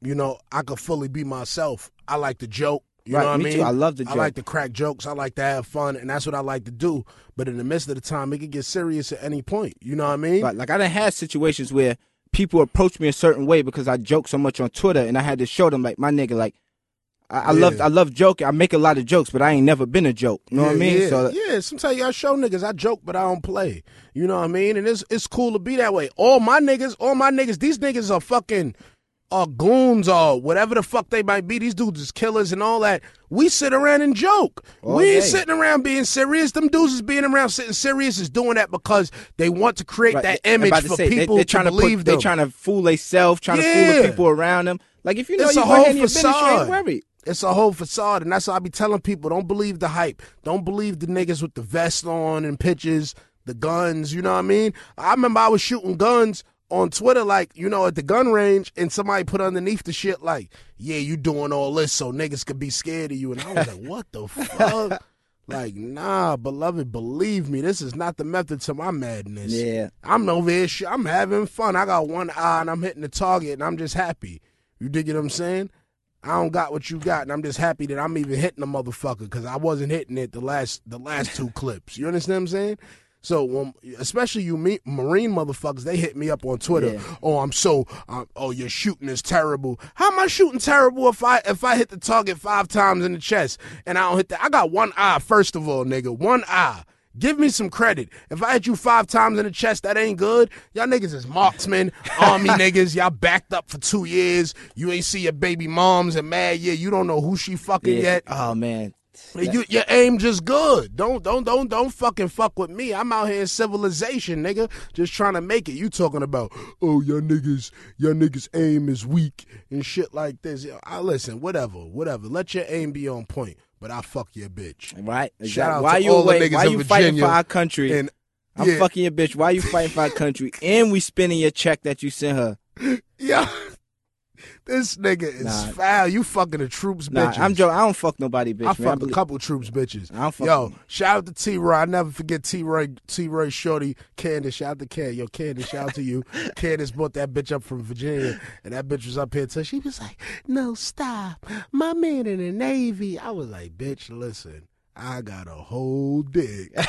you know I could fully be myself. I like to joke. You Right, know what me I mean? too. I love to I like to crack jokes. I like to have fun, and that's what I like to do. But in the midst of the time, it could get serious at any point. You know what I mean? Like, like I done had situations where people approach me a certain way because I joke so much on Twitter, and I had to show them like my nigga, like I, I Yeah. love I love joking. I make a lot of jokes, but I ain't never been a joke. You know what I mean? Yeah, So uh, yeah. Sometimes I show niggas I joke, but I don't play. You know what I mean? And it's it's cool to be that way. All my niggas, all my niggas, these niggas are fucking are goons or whatever the fuck they might be. These dudes is killers and all that. We sit around and joke. All we ain't day. sitting around being serious. Them dudes is being around sitting serious is doing that because they want to create Right, that image for say, people they, are trying to believe put, them. They trying to fool themselves, trying to fool the people around them. Like if you know It's you a whole ahead in your business, you facade. worried. It's a whole facade, and that's why I be telling people: don't believe the hype. Don't believe the niggas with the vest on and pictures, the guns. You know what I mean? I remember I was shooting guns on Twitter, like you know, at the gun range, and somebody put underneath the shit like, "Yeah, you doing all this so niggas could be scared of you," and I was like, "What the fuck?" Like, nah, beloved, believe me, this is not the method to my madness. Yeah. I'm over here, sh- I'm having fun. I got one eye and I'm hitting the target and I'm just happy. You dig what I'm saying? I don't got what you got, and I'm just happy that I'm even hitting the motherfucker because I wasn't hitting it the last the last two clips. You understand what I'm saying? So, when, especially you me, Marine motherfuckers, they hit me up on Twitter. Yeah. Oh, I'm so. Uh, oh, your shooting is terrible. How am I shooting terrible if I if I hit the target five times in the chest and I don't hit that? I got one eye. First of all, nigga, one eye. Give me some credit. If I hit you five times in the chest, that ain't good. Y'all niggas is marksmen, army niggas. Y'all backed up for two years. You ain't see your baby moms and mad. Yeah, you don't know who she fucking Yeah. yet. Oh man. You, your aim just good. Don't don't don't don't fucking fuck with me. I'm out here in civilization, nigga, just trying to make it. You talking about oh your niggas, your niggas aim is weak and shit like this. I listen, whatever, whatever. Let your aim be on point, but I fuck your bitch. Right. Shout out Why to you all the niggas Why in you fighting for our country? And I'm yeah, fucking your bitch. Why you fighting for our country? And we spending your check that you sent her. yeah. This nigga is Nah. foul. You fucking the troops, Nah, bitches. I'm joking. I don't fuck nobody, bitch. I fucked a couple troops bitches. I don't fuck Yo, shout out to T Roy. I never forget T Roy, T Roy Shorty, Candace. Shout out to Candace. Yo, Candace, shout out to you. Candace brought that bitch up from Virginia, and that bitch was up here till she was like, "No, stop, my man in the Navy." I was like, "Bitch, listen, I got a whole dick."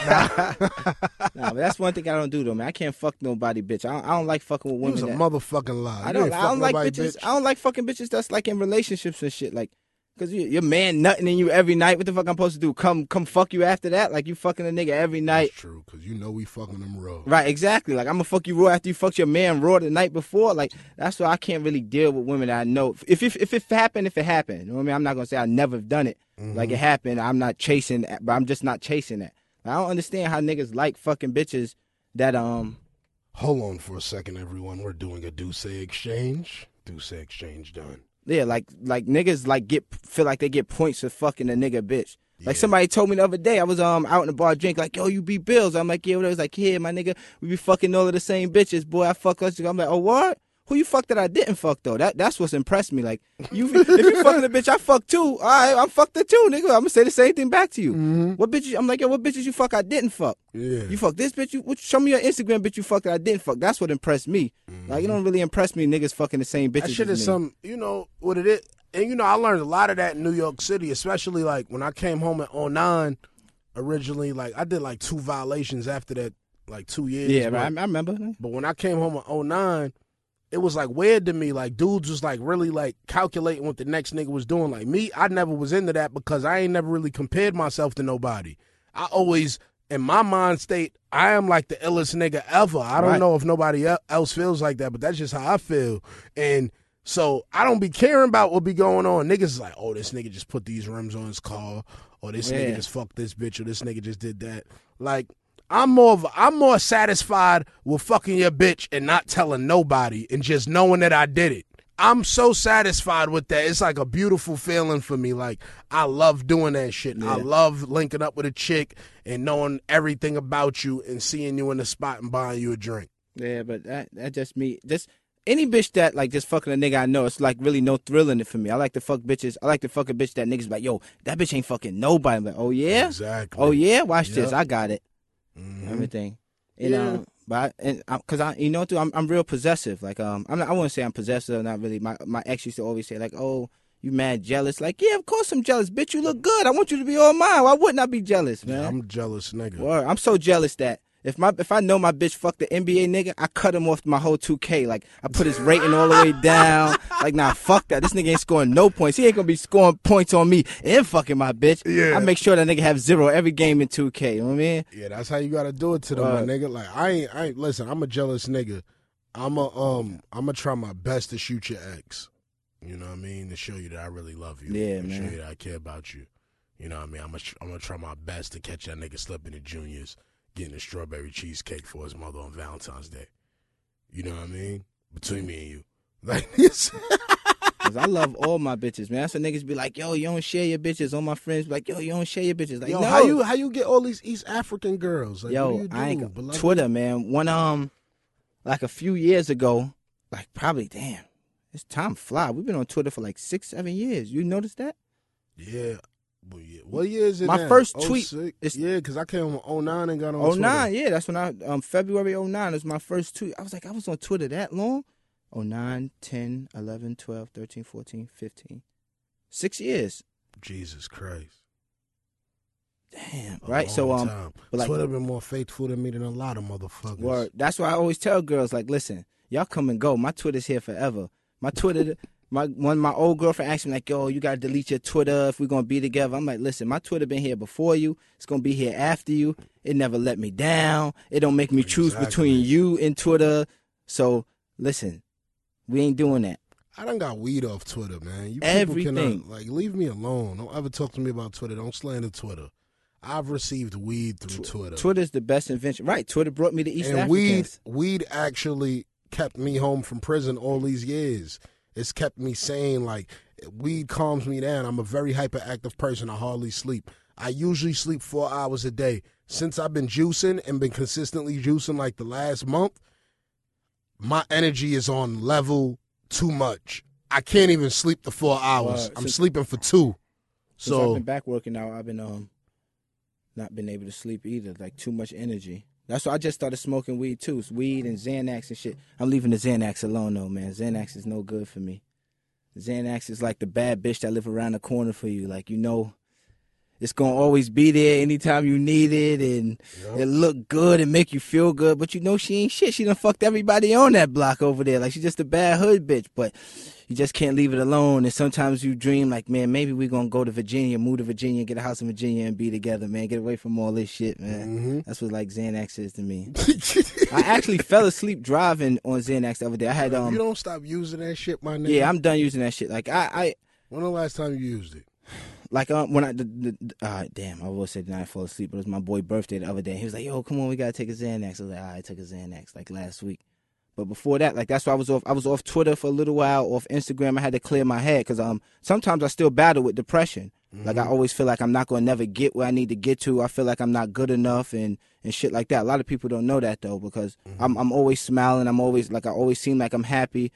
Nah, but that's one thing I don't do though, man. I can't fuck nobody, bitch. I don't, I don't like fucking with women. It was a that- motherfucking lie. I don't. I don't like nobody, bitches. bitch. I don't like fucking bitches that's like in relationships and shit. Like, cause you, your man nutting in you every night. What the fuck I'm supposed to do? Come, come fuck you after that? Like you fucking a nigga every night. That's true, cause you know we fucking them raw. Right, exactly. Like I'm gonna fuck you raw after you fucked your man raw the night before. Like that's why I can't really deal with women that I know. If if if it happened, if it happened, you know what I mean. I'm not gonna say I never have done it. Like it happened. I'm not chasing, but I'm just not chasing that. I don't understand how niggas like fucking bitches that um. Hold on for a second, everyone. We're doing a D'usse exchange. D'usse exchange done. Yeah, like like niggas like get feel like they get points for fucking a nigga bitch. Like Yeah. somebody told me the other day, I was um out in the bar drink, like, yo, you be bills. I'm like, yeah, what? I was like, yeah, my nigga, we be fucking all of the same bitches, boy. I fuck us. I'm like, oh what? Who you fuck that I didn't fuck though? That that's what's impressed me. Like, you if you fucking a bitch, I fuck too. All right, I'm fucked her too, nigga. I'm gonna say the same thing back to you. Mm-hmm. What bitches? I'm like, yo, what bitches you fuck I didn't fuck? Yeah. You fuck this bitch. You what, show me your Instagram bitch you fucked that I didn't fuck. That's what impressed me. Mm-hmm. Like, it don't really impress me niggas fucking the same bitches. That shit is some, you know, what it is. And, you know, I learned a lot of that in New York City, especially like when I came home at 09 originally. Like, I did like two violations after that, like two years. Yeah, but. I, I remember. but when I came home at 09, it was like weird to me. Like, dudes was like really like calculating what the next nigga was doing. Like, me, I never was into that because I ain't never really compared myself to nobody. I always, in my mind state, I am like the illest nigga ever. I don't Right. know if nobody else feels like that, but that's just how I feel. And so I don't be caring about what be going on. Niggas is like, oh, this nigga just put these rims on his car, or this nigga just fucked this bitch, or this nigga just did that. Like, I'm more of I'm more satisfied with fucking your bitch and not telling nobody and just knowing that I did it. I'm so satisfied with that. It's like a beautiful feeling for me. Like I love doing that shit. I love linking up with a chick and knowing everything about you and seeing you in the spot and buying you a drink. Yeah, but that that just me just any bitch that like just fucking a nigga I know, it's like really no thrill in it for me. I like to fuck bitches. I like to fuck a bitch that niggas like, yo, that bitch ain't fucking nobody. I'm like, oh yeah, Exactly. oh yeah, watch Yep. this, I got it, Mhm. everything. And Yeah. um, but I, and cause I, you know, too, I'm I'm real possessive. Like um, I'm not, I wouldn't say I'm possessive. Not really. My my ex used to always say like, oh. You mad jealous? Like, yeah, of course I'm jealous. Bitch, you look good. I want you to be all mine. Why wouldn't I be jealous, man? Yeah, I'm jealous nigga. Word. I'm so jealous that if my if I know my bitch fucked the NBA nigga, I cut him off my whole 2K. Like I put his rating all the way down. Like nah, fuck that. This nigga ain't scoring no points. He ain't gonna be scoring points on me and fucking my bitch. Yeah. I make sure that nigga have zero every game in 2K. You know what I mean? Yeah, that's how you gotta do it to them, my nigga. Like I ain't, I ain't. Listen, I'm a jealous nigga. I'm a um, I'm gonna try my best to shoot your ex. You know what I mean? To show you that I really love you. Yeah, to man. Show you that I care about you. You know what I mean? I'm gonna, I'm gonna try my best to catch that nigga slipping the juniors, getting a strawberry cheesecake for his mother on Valentine's Day. You know what I mean? Between me and you, like this. girls. I love all my bitches, man. That's what niggas be like, yo, you don't share your bitches. All my friends be like, yo, you don't share your bitches. Like, Yo, no. how you how you get all these East African girls? Like, what do Yo, you do, I ain't beloved? Twitter, man. One um, like a few years ago, like probably damn, it's time fly. We've been on Twitter for like six, seven years. You noticed that? Yeah. Well, yeah. What year is it? My now? first tweet 06? is- yeah, because I came on 09 and got on. Oh Twitter. nine, yeah, that's when I um February 09 was my first tweet. I was like, I was on Twitter that long. Oh nine, 10, 11, 12, 13, 14, 15. Six years. Jesus Christ. Damn. A Right. So um time. but like- Twitter been more faithful to me than a lot of motherfuckers. Word. That's why I always tell girls like, listen, y'all come and go. My Twitter's here forever. My Twitter, my when my old girlfriend asked me like, yo, you gotta delete your Twitter if we're gonna be together. I'm like, listen, my Twitter been here before you. It's gonna be here after you. It never let me down. It don't make me choose Exactly. between you and Twitter. So listen, we ain't doing that. I done got weed off Twitter, man. You people Everything. cannot like leave me alone. Don't ever talk to me about Twitter. Don't slander Twitter. I've received weed through Twitter. Twitter's the best invention. Right. Twitter brought me to East and weed weed actually kept me home from prison all these years. It's kept me sane. Like weed calms me down. I'm a very hyperactive person. I hardly sleep. I usually sleep four hours a day. Since I've been juicing and been consistently juicing like the last month, my energy is on level too much. I can't even sleep the four hours. Word. I'm sleeping for two. So I've been back working out, I've been um not been able to sleep either. Like too much energy. That's why I just started smoking weed too. It's weed and Xanax and shit. I'm leaving the Xanax alone though, man. Xanax is no good for me. Xanax is like the bad bitch that live around the corner for you. Like you know, it's gonna always be there anytime you need it, and it look good and make you feel good. But you know she ain't shit. She done fucked everybody on that block over there. Like she's just a bad hood bitch. But you just can't leave it alone. And sometimes you dream like, man, maybe we gonna go to Virginia, move to Virginia, get a house in Virginia, and be together, man. Get away from all this shit, man. Mm-hmm. That's what like Xanax is to me. I actually fell asleep driving on Xanax the other day. I had um. you don't stop using that shit, my nigga. yeah, I'm done using that shit. Like I, I When the last time you used it? Like um when I the, the, uh damn I say did not fall asleep, but it was my boy birthday the other day. He was like, "Yo, come on, we gotta take a Xanax." I was like, "All right, I took a Xanax like last week." But before that, like that's why I was off. I was off Twitter for a little while, off Instagram. I had to clear my head because um sometimes I still battle with depression. Like I always feel like I'm not gonna never get where I need to get to. I feel like I'm not good enough and and shit like that. A lot of people don't know that though because I'm I'm always smiling. I'm always like I always seem like I'm happy,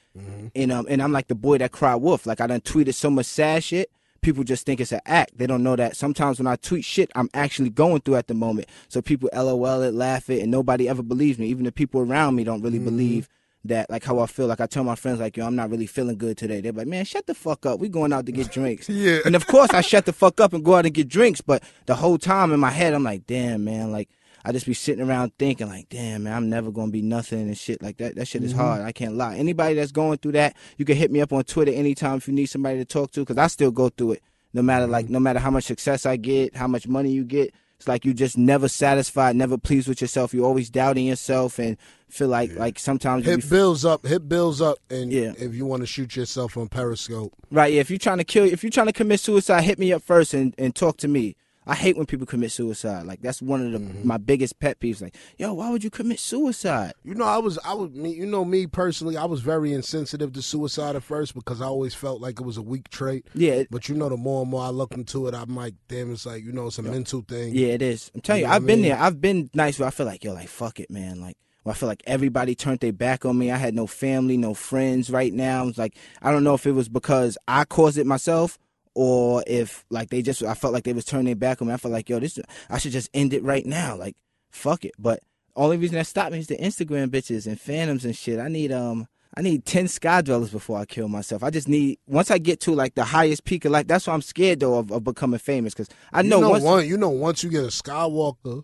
and um and I'm like the boy that cried wolf. Like I done tweeted so much sad shit. People just think it's an act. They don't know that sometimes when I tweet shit, I'm actually going through at the moment. So people LOL it, laugh it, and nobody ever believes me. Even the people around me don't really mm-hmm. believe that like how I feel. Like I tell my friends like, yo, I'm not really feeling good today. They're like, man, shut the fuck up. We going out to get drinks. Yeah. And of course I shut the fuck up and go out and get drinks, but the whole time in my head I'm like, damn man, like I just be sitting around thinking like, damn man, I'm never gonna be nothing and shit like that. That shit is mm-hmm. hard. I can't lie. Anybody that's going through that, you can hit me up on Twitter anytime if you need somebody to talk to, because I still go through it. No matter like, mm-hmm. no matter how much success I get, how much money you get, it's like you just never satisfied, never pleased with yourself. You're always doubting yourself and feel like like sometimes you Hit be bills up, hit bills up, and Yeah. if you want to shoot yourself on Periscope, Right, yeah. If you're trying to kill, if you're trying to commit suicide, hit me up first and, and talk to me. I hate when people commit suicide. Like that's one of the Mm-hmm. my biggest pet peeves. Like, yo, why would you commit suicide? you know, I was, I was, me, you know, me personally, I was very insensitive to suicide at first because I always felt like it was a weak trait. Yeah, But you know, the more and more I look into it, I'm like, damn, it's like you know, it's a mental thing. yeah, it is. I'm telling you, You know I've been mean? there. I've been nice where I feel like, yo, like fuck it, man. Like, I feel like everybody turned their back on me. I had no family, no friends. Right now, it's like I don't know if it was because I caused it myself. Or if like they just, I felt like they was turning their back on me. I felt like, yo, this, I should just end it right now. Like, fuck it. But only reason that stopped me is the Instagram bitches and phantoms and shit. I need um I need ten sky dwellers before I kill myself. I just need once I get to like the highest peak of life. That's why I'm scared though of, of becoming famous because I You know, know, once one, you know, once you get a Skywalker,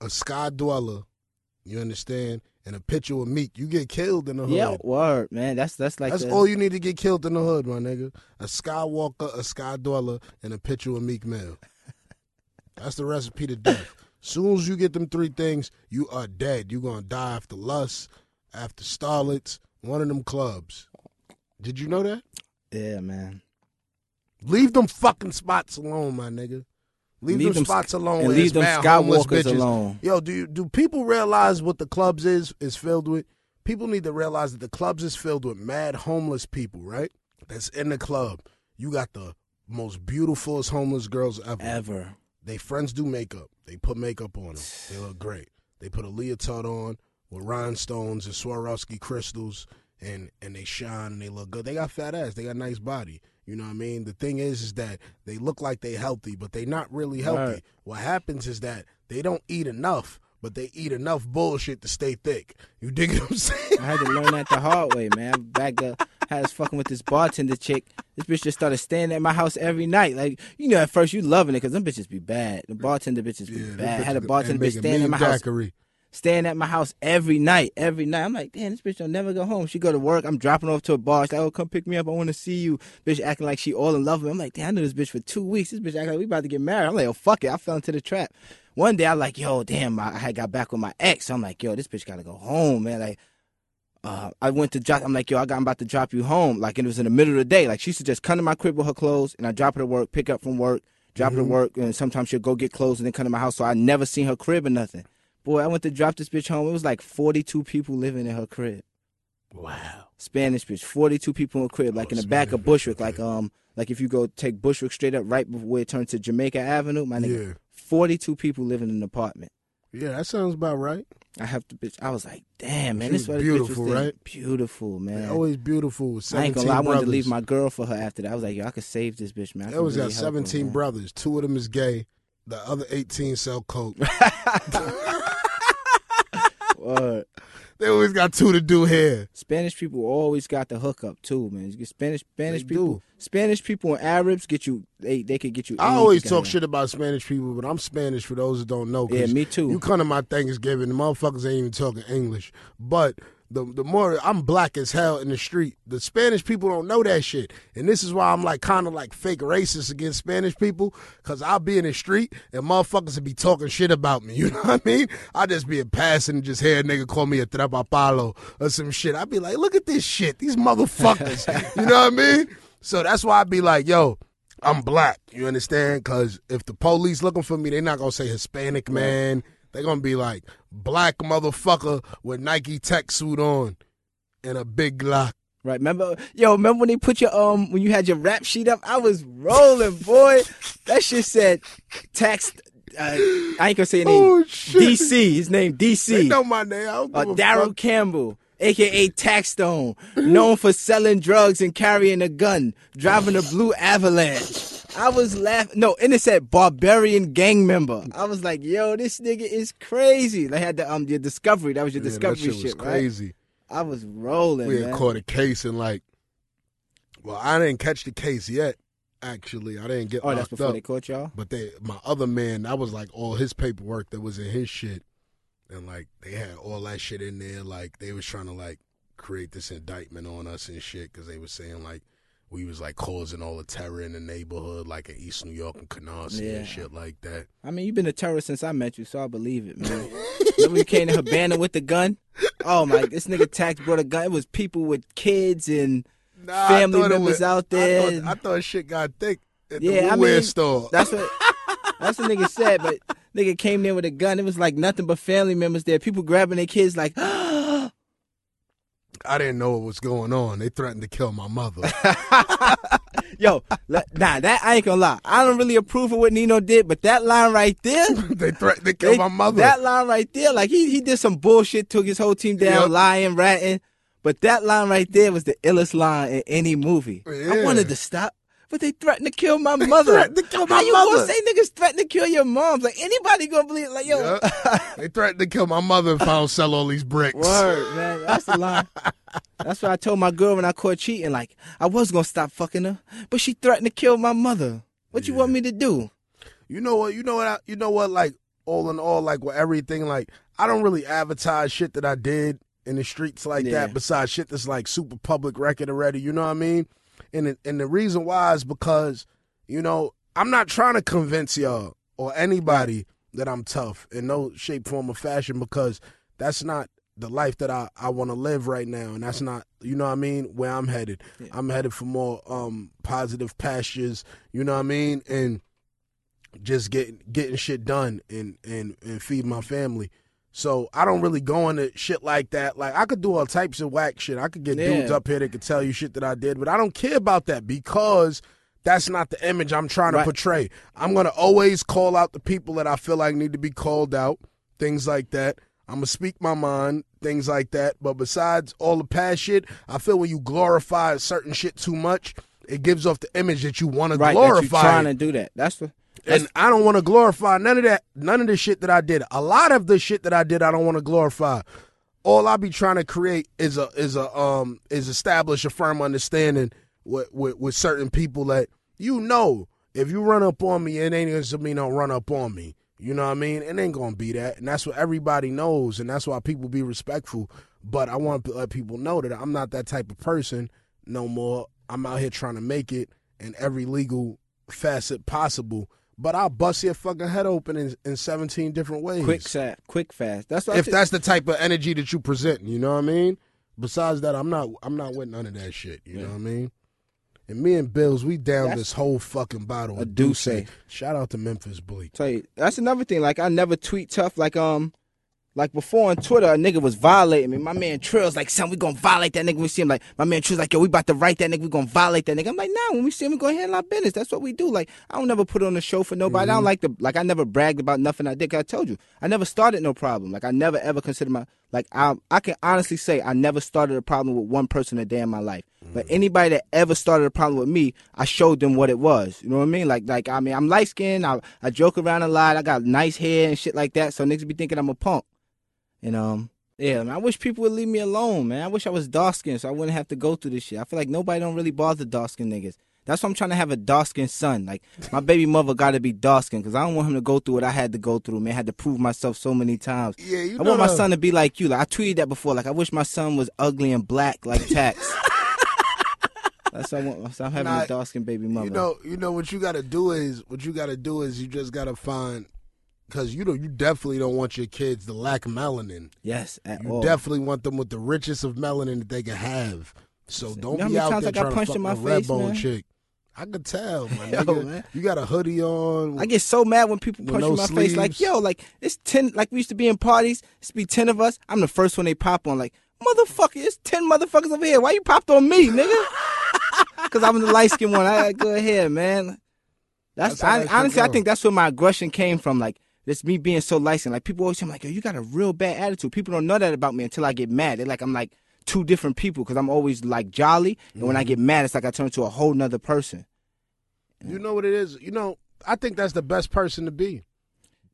a Sky Dweller, you understand, and a picture of Meek, you get killed in the hood. yeah, word man. That's that's like That's the- all you need to get killed in the hood, my nigga. A Skywalker, a Sky Dweller, and a picture of Meek Mill. That's the recipe to death. Soon as you get them three things, you are dead. You're gonna die after lust, after starlets, one of them clubs. Did you know that? yeah, man. Leave them fucking spots alone, my nigga. Leave, Leave them, spots alone. and leave them Skywalkers alone. Yo, do you, do people realize what the clubs is is filled with? People need to realize that the clubs is filled with mad homeless people, right? that's in the club. You got the most beautifulest homeless girls ever. Ever. They friends do makeup. They put makeup on them. They look great. They put a leotard on with rhinestones and Swarovski crystals, and and they shine and they look good. They got fat ass. They got nice body. You know what I mean? The thing is, is that they look like they healthy, but they not really healthy. Right. What happens is that they don't eat enough, but they eat enough bullshit to stay thick. You dig what I'm saying? I had to learn that the hard way, man. Back to I was fucking with this bartender chick. This bitch just started staying at my house every night. Like you know, at first you loving it because them bitches be bad. The bartender bitches be them bad. I had a bartender bitch staying at my house, daiquiri. Staying at my house every night, every night. I'm like, damn, this bitch don't never go home. She go to work. I'm dropping off to a bar. She's like, oh, come pick me up. I want to see you. Bitch acting like she all in love with me. I'm like, damn, I knew this bitch for two weeks. This bitch acting like we about to get married. I'm like, oh fuck it. I fell into the trap. One day I like, yo, damn, I had got back with my ex. I'm like, yo, this bitch gotta go home, man. Like, uh, I went to drop. I'm like, yo, I got, I'm about to drop you home. Like, and it was in the middle of the day. Like, she used to just come to my crib with her clothes, and I drop her to work, pick up from work, drop her to work, and sometimes she'll go get clothes and then come to my house. So I never seen her crib or nothing. Boy, I went to drop this bitch home. It was like 42 people living in her crib. Wow. Spanish bitch, 42 people in a crib, like Oh, in the back of Spanish bitch, Bushwick, like um, like if you go take Bushwick straight up right before it turns to Jamaica Avenue, my nigga, Yeah. 42 people living in an apartment. Yeah, that sounds about right. I have to bitch. I was like, damn, man, She this was bitch was beautiful, right? Beautiful, man. always beautiful. I ain't gonna lie, I wanted to leave my girl for her after that. I was like, yo, I could save this bitch, man. I They could really got help her, 17 man. brothers. Two of them is gay. The other 18 sell coke. Word. they always got two to do hair. Spanish people always got the hookup too, man. You get Spanish Spanish They people, do. Spanish people and Arabs get you. They they could get you. I always talk of shit about Spanish people, but I'm Spanish for those that don't know. 'cause Yeah, me too. You come to my Thanksgiving, the motherfuckers ain't even talking English. But the the more I'm black as hell in the street, the Spanish people don't know that shit. And this is why I'm like kind of like fake racist against Spanish people, cause I'll be in the street and motherfuckers will be talking shit about me. You know what I mean? I just be a passing and just hear a nigga call me a trapapalo or some shit. I'd be like, look at this shit, these motherfuckers. you know what I mean? So that's why I'd be like, yo, I'm black. You understand? Because if the police looking for me, they're not gonna say Hispanic man. They're gonna be like black motherfucker with Nike tech suit on and a big Glock. Right? Remember, yo, remember when they put your um when you had your rap sheet up? I was rolling, boy. That shit said tax. Uh, I ain't gonna say your name. Oh, shit. DC. His name They DC. know my name. I don't Uh, Daryl. Campbell, aka Taxstone, known for selling drugs and carrying a gun, driving a blue Avalanche. I was laughing. No, and it said barbarian gang member. I was like, yo, this nigga is crazy. They had the um your discovery. That was your Yeah, that discovery shit was right? crazy. I was rolling, We had man. caught a case and like, well, I didn't catch the case yet. Actually, I didn't get oh, that's before up. they caught y'all. But they, my other man, that was like all his paperwork that was in his shit, and like they had all that shit in there. Like they was trying to like create this indictment on us and shit because they was saying like we was like causing all the terror in the neighborhood, like in East New York and Canarsie Yeah. and shit like that. I mean, you've been a terrorist since I met you, so I believe it, man. Remember you came to Havana with the gun? Oh my, this nigga Tax brought a gun. It was people with kids and Nah, Family I members was- out I there thought, I thought shit got thick at the Yeah, I mean, store. That's what that's what nigga said, but nigga came there with a gun. It was like nothing but family members there. People grabbing their kids like, ah, I didn't know what was going on. They threatened to kill my mother. yo, nah, that I ain't gonna lie. I don't really approve of what Nino did, but that line right there, they threatened to kill they- my mother. that line right there, like he he did some bullshit, took his whole team down, Yep. lying, ratting. But that line right there was the illest line in any movie. I wanted to stop. But they threatened to kill my mother. threatened to kill my How you mother. gonna say niggas threatened to kill your mom? Like anybody gonna believe? Like yo, Yeah. they threatened to kill my mother if I don't sell all these bricks. Word, man. That's the line. That's what I told my girl when I caught cheating. Like, I was gonna stop fucking her, but she threatened to kill my mother. What you want me to do? You know what? You know what? I, you know what? Like all in all, like with everything, like I don't really advertise shit that I did in the streets like Yeah. that. Besides shit that's like super public record already. You know what I mean? And it, and the reason why is because you know I'm not trying to convince y'all or anybody that I'm tough in no shape, form, or fashion because that's not the life that I, I want to live right now. And that's not you know what I mean where I'm headed. I'm headed for more um positive pastures you know what I mean? And just getting getting shit done and and and feed my family. So I don't really go into shit like that. Like I could do all types of whack shit. I could get Yeah. dudes up here that could tell you shit that I did, but I don't care about that because that's not the image I'm trying to Right. portray. I'm gonna always call out the people that I feel like need to be called out, things like that. I'm gonna speak my mind, things like that. But besides all the past shit, I feel when you glorify certain shit too much, it gives off the image that you want to Right, that you're glorify. trying to do that. That's And I don't want to glorify none of that, none of the shit that I did. A lot of the shit that I did, I don't want to glorify. All I be trying to create is a is a um is establish a firm understanding with with, with certain people that you know if you run up on me, it ain't gonna mean don't run up on me. You know what I mean? It ain't gonna be that, and that's what everybody knows, and that's why people be respectful. But I want to let people know that I'm not that type of person no more. I'm out here trying to make it in every legal facet possible. But I'll bust your fucking head open in, in 17 different ways. Quick, sa- quick, fast. That's if that's the type of energy that you present, you know what I mean? Besides that, I'm not I'm not with none of that shit. You know what I mean? And me and Bills, we down That's- this whole fucking bottle A of D'usse. D'usse. Shout out to Memphis Bleek. Tell you, that's another thing. Like I never tweet tough. Like um, like before on Twitter, a nigga was violating me. My man Trill's like, son, we gonna violate that nigga. We see him like, my man Trill's like, yo, we about to write that nigga. We gonna violate that nigga. I'm like, nah. When we see him, we gonna handle our business. That's what we do. Like I don't never put on a show for nobody. I don't mm-hmm. like the like. I never bragged about nothing I did. I told you, I never started no problem. Like I never ever considered my like. I I can honestly say I never started a problem with one person a day in my life. But mm-hmm. anybody that ever started a problem with me, I showed them what it was. You know what I mean? Like, like I mean, I'm light skinned. I, I joke around a lot. I got nice hair and shit like that. So niggas be thinking I'm a punk. And um, yeah, man, I wish people would leave me alone, man. I wish I was dark skinned so I wouldn't have to go through this shit. I feel like nobody don't really bother dark skinned niggas. That's why I'm trying to have a dark skinned son. Like my baby mother got to be dark skinned because I don't want him to go through what I had to go through. Man, I had to prove myself so many times. Yeah, you I want my son to be like you. Like I tweeted that before. Like I wish my son was ugly and black like Tax. That's what I want. So I'm having Nah, a dark skinned baby mother. You know, you know what you got to do is what you got to do is you just got to find because you know you definitely don't want your kids to lack melanin. yes, at You all. definitely want them with the richest of melanin that they can have. So don't You know be out there I trying to punched fuck in my a face, red bone man? chick. I could tell, my Yo, nigga. man. You got a hoodie on. I get so mad when people punch no in my face. Like, yo, like it's ten. Like we used to be in parties. It's be ten of us. I'm the first one they pop on. Like, motherfucker, it's ten motherfuckers over here. Why you popped on me, nigga? Because I'm the light skinned one. I got go ahead, man. That's, That's I, honestly, I think that's where my aggression came from. Like, this me being so skinned. Like people always say, I'm like, yo, you got a real bad attitude. People don't know that about me until I get mad. They're like, I'm like two different people because I'm always like jolly, and when I Mm-hmm. get mad, it's like I turn into a whole nother person. You know what it is? You know, I think that's the best person to be.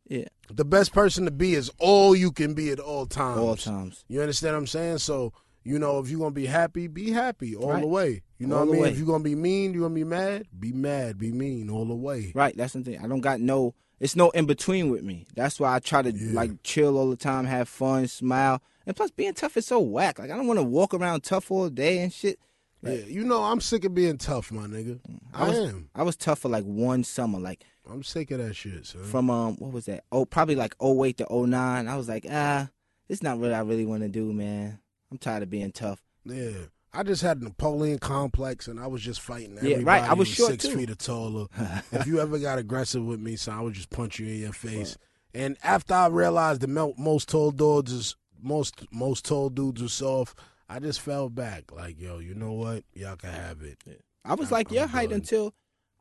Yeah, The best person to be is all you can be at all times. all times. You understand what I'm saying? So, you know, if you're gonna be happy, be happy all Right. the way. You know All what I mean? way. If you're gonna be mean, you're gonna be mad, be mad, be mean all the way. Right, that's the thing. I don't got no. It's no in between with me. That's why I try to Yeah. like chill all the time, have fun, smile, and plus being tough is so whack. Like I don't want to walk around tough all day and shit. Yeah, you know, I'm sick of being tough, my nigga. I, I was, am. I was tough for like one summer, like I'm sick of that shit, son. from um what was that? Oh, probably like 08 to 09. I was like, ah, it's not what I really want to do, man. I'm tired of being tough. yeah. I just had a Napoleon complex, and I was just fighting Yeah, everybody right. I was short, six too. feet or taller. if you ever got aggressive with me, son, I would just punch you in your face. And after I realized that most tall dudes is most most tall dudes are soft, I just fell back. Like, yo, you know what? Y'all can have it. I was I'm- like your I'm height until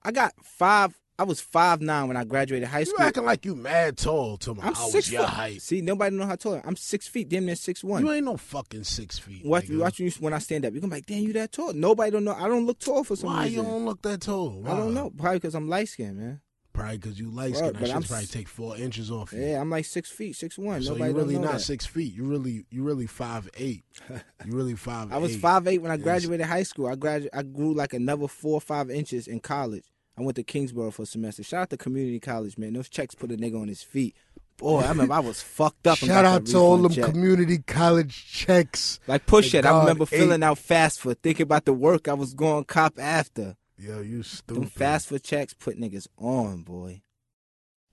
I got five. I was five nine when I graduated high school. You acting like you mad tall to my I'm I six your height. See, nobody know how tall I am. I'm six feet, damn near six one. You ain't no fucking six feet. Watch, nigga. watch you when I stand up. You're gonna be like, damn, you that tall? Nobody don't know. I don't look tall for some Why reason. you don't look that tall? I don't know. Probably because I'm light skinned, man. Probably because you light Right, skin. but That I'm probably take four inches off you. Yeah, I'm like six feet, six one. So Nobody you really don't that. six feet. You really you really five eight. You really five. I was five eight when I Yes. graduated high school. I gradu- I grew like another four or five inches in college. I went to Kingsborough for a semester. Shout out to community college, man. Those checks put a nigga on his feet. Boy, I remember I was fucked up. Shout out to all them check. community college checks. Like push it. I remember filling out FAFSA thinking about the work I was going cop after. Yo, you Them stupid. FAFSA checks put niggas on, boy. You know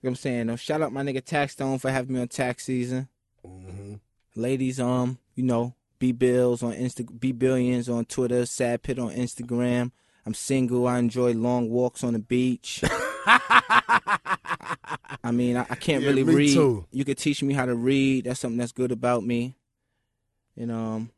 what I'm saying? Though? Shout out my nigga Taxstone for having me on tax season. hmm Ladies, um, you know, B Bills on Insta B Billions on Twitter, Sad Pit on Instagram. I'm single. I enjoy long walks on the beach. I mean, I, I can't Yeah, really read. too. You could teach me how to read. That's something that's good about me. You know, um,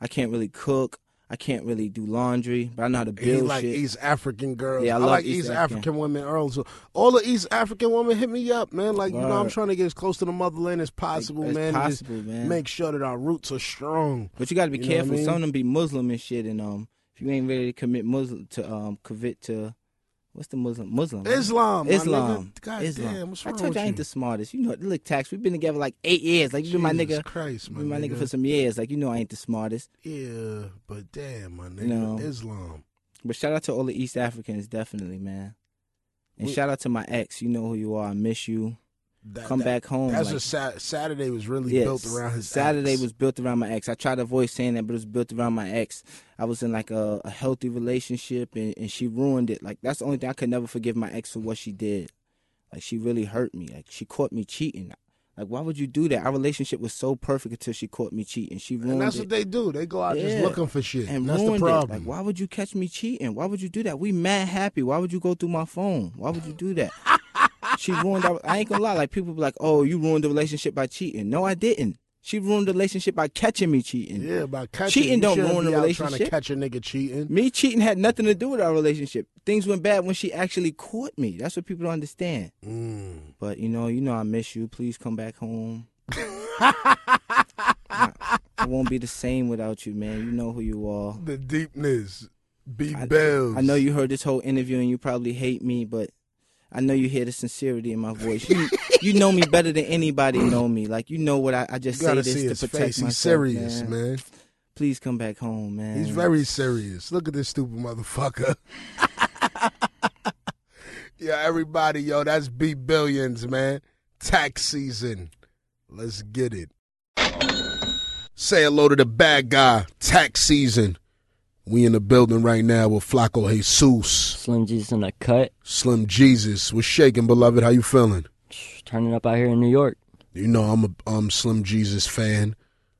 I can't really cook. I can't really do laundry, but I know how to build like shit. East African girls. Yeah, I I, like East East African. African women also. All the East African women hit me up, man. Like you know, I'm trying to get as close to the motherland as possible, as man. just possible, man. Make sure that our roots are strong. But you got to be You what I careful. mean? Some of them be Muslim and shit, and um, if you ain't ready to commit Muslim to um, commit to what's the Muslim Muslim right? Islam, my Islam. God Islam. damn, what's I told you I ain't you? the smartest. You know, look, tax. We've been together like eight years. Like you been my nigga, Christ, my, been my nigga for some years. Like you know, I ain't the smartest. Yeah, but damn, my nigga, know. Islam. But shout out to all the East Africans, definitely, man. And shout out to my ex. You know who you are. I miss you. That, Come that- back home. That's like- a sat- Saturday was really built around his Saturday ex. was built around my ex. I tried to avoid saying that, but it was built around my ex. I was in like a, a healthy relationship, and, and she ruined it. Like that's the only thing I could never forgive my ex for what she did. Like she really hurt me. Like she caught me cheating. Like why would you do that? Our relationship was so perfect until she caught me cheating. She ruined it. and that's it what they do. They go out just looking for shit. and that's the problem. it. Like why would you catch me cheating? Why would you do that? We mad happy. Why would you go through my phone? Why would you do that? she ruined. Our, I ain't gonna lie. Like people be like, "Oh, you ruined the relationship by cheating." No, I didn't. She ruined the relationship by catching me cheating. yeah, by catching. Me cheating you don't ruin be a out Trying to catch a nigga cheating. Me cheating had nothing to do with our relationship. Things went bad when she actually caught me. That's what people don't understand. Mm. But you know, you know, I miss you. Please come back home. I, I won't be the same without you, man. You know who you are. The deepness. B I, bells. I know you heard this whole interview and you probably hate me, but I know you hear the sincerity in my voice. You, you know me better than anybody know me. Like you know what I, I just say see this his to protect face. He's myself. serious, man. man. Please come back home, man. He's very serious. Look at this stupid motherfucker. yeah, everybody, yo, that's B Billions, man. Tax season. Let's get it. Say hello to the bad guy. Tax season. We in the building right now with Flaco Jesus, Slim Jesus in the cut, Slim Jesus. What's shaking, beloved? How you feeling? turning up out here in New York. You know I'm a um Slim Jesus fan.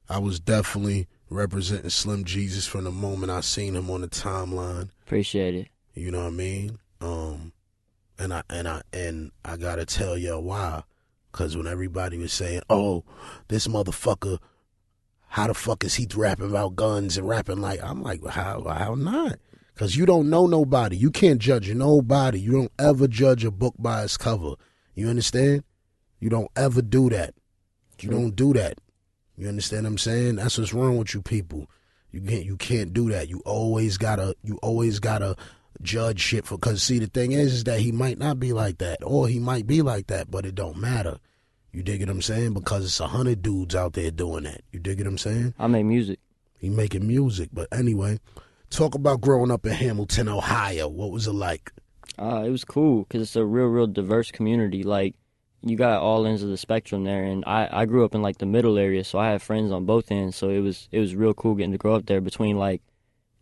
I was definitely representing Slim Jesus from the moment I seen him on the timeline. Appreciate it. You know what I mean? Um, and I and I and I gotta tell y'all why. Cause when everybody was saying, "Oh, this motherfucker, how the fuck is he rapping about guns and rapping like?" I'm like, how how not? Cause you don't know nobody. You can't judge nobody. You don't ever judge a book by its cover. You understand? You don't ever do that. You don't do that. You understand what I'm saying? That's what's wrong with you people. You can't you can't do that. You always gotta you always gotta judge shit for because see the thing is is that he might not be like that or he might be like that, but it don't matter. You dig what I'm saying? Because it's a hundred dudes out there doing that. You dig what I'm saying? I make music. He making music, but anyway, talk about growing up in Hamilton, Ohio. What was it like? Uh, it was cool because it's a real, real diverse community. Like, you got all ends of the spectrum there, and I, I grew up in like the middle area, so I have friends on both ends. So it was it was real cool getting to grow up there between like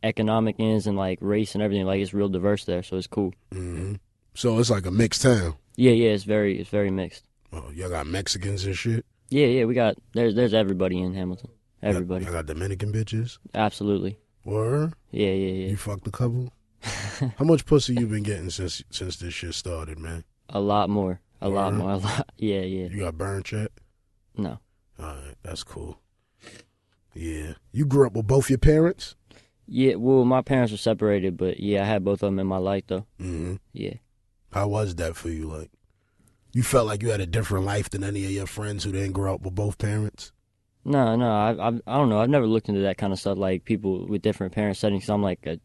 economic ends and like race and everything. Like, it's real diverse there, so it's cool. hmm So it's like a mixed town. Yeah, yeah, it's very it's very mixed. Oh, y'all got Mexicans and shit. Yeah, yeah, we got there's there's everybody in Hamilton. Everybody, Y'all got Dominican bitches. absolutely. Or Yeah, yeah, yeah. you fucked a couple. How much pussy you been getting since since this shit started, man? A lot more, a lot more, a lot. Yeah, yeah. You got burned yet? No, All right, that's cool. Yeah, you grew up with both your parents. yeah. Well, my parents were separated, but yeah, I had both of them in my life though. hmm Yeah. How was that for you? Like, you felt like you had a different life than any of your friends who didn't grow up with both parents. No, no, I, I, I don't know. I've never looked into that kind of stuff, like people with different parent settings. I'm like, uh,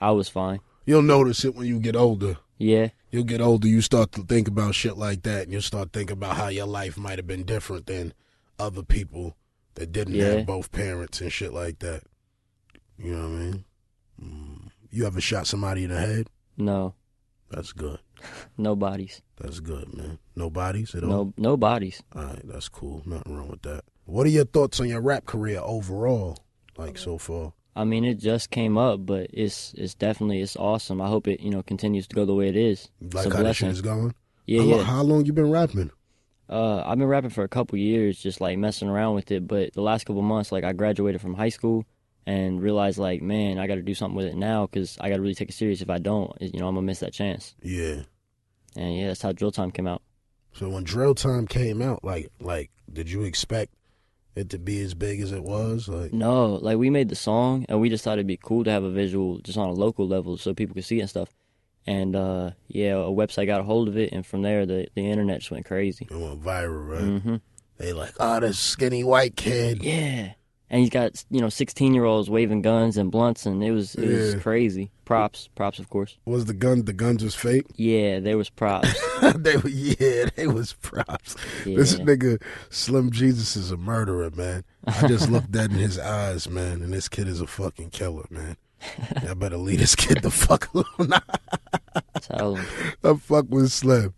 I was fine. You'll notice it when you get older. Yeah, You'll get older, you start to think about shit like that, and you'll start thinking about how your life might have been different than other people that didn't Yeah. have both parents and shit like that. You know what I mean? Mm. You ever shot somebody in the head? no, That's good. No bodies, That's good, man. No bodies at all? no, no bodies. All right, that's cool. Nothing wrong with that. What are your thoughts on your rap career overall, like so far? I mean, it just came up, but it's it's definitely it's awesome. I hope it you know continues to go the way it is. Like how this shit is going? Yeah, how, yeah. Long, how long you been rapping? Uh, I've been rapping for a couple years, just like messing around with it. But the last couple months, like I graduated from high school and realized, like, man, I got to do something with it now because I got to really take it serious. If I don't, you know, I'm gonna miss that chance. Yeah. And yeah, that's how Drill Time came out. So when Drill Time came out, like like, did you expect it to be as big as it was? Like, No, like we made the song and we just thought it'd be cool to have a visual just on a local level so people could see it and stuff. And uh yeah, a website got a hold of it and from there the the internet just went crazy. it went viral, right? hmm They like, oh, this skinny white kid. Yeah. And he's got you know 16 year olds waving guns and blunts and it was it was Yeah. crazy. Props, props of course. Was the gun? The guns was fake. Yeah, there was props. they were, yeah, they was props. Yeah. This nigga Slim Jesus is a murderer, man. I just looked that in his eyes, man, and this kid is a fucking killer, man. I better leave this kid the fuck alone. Tell him. I fuck with Slim.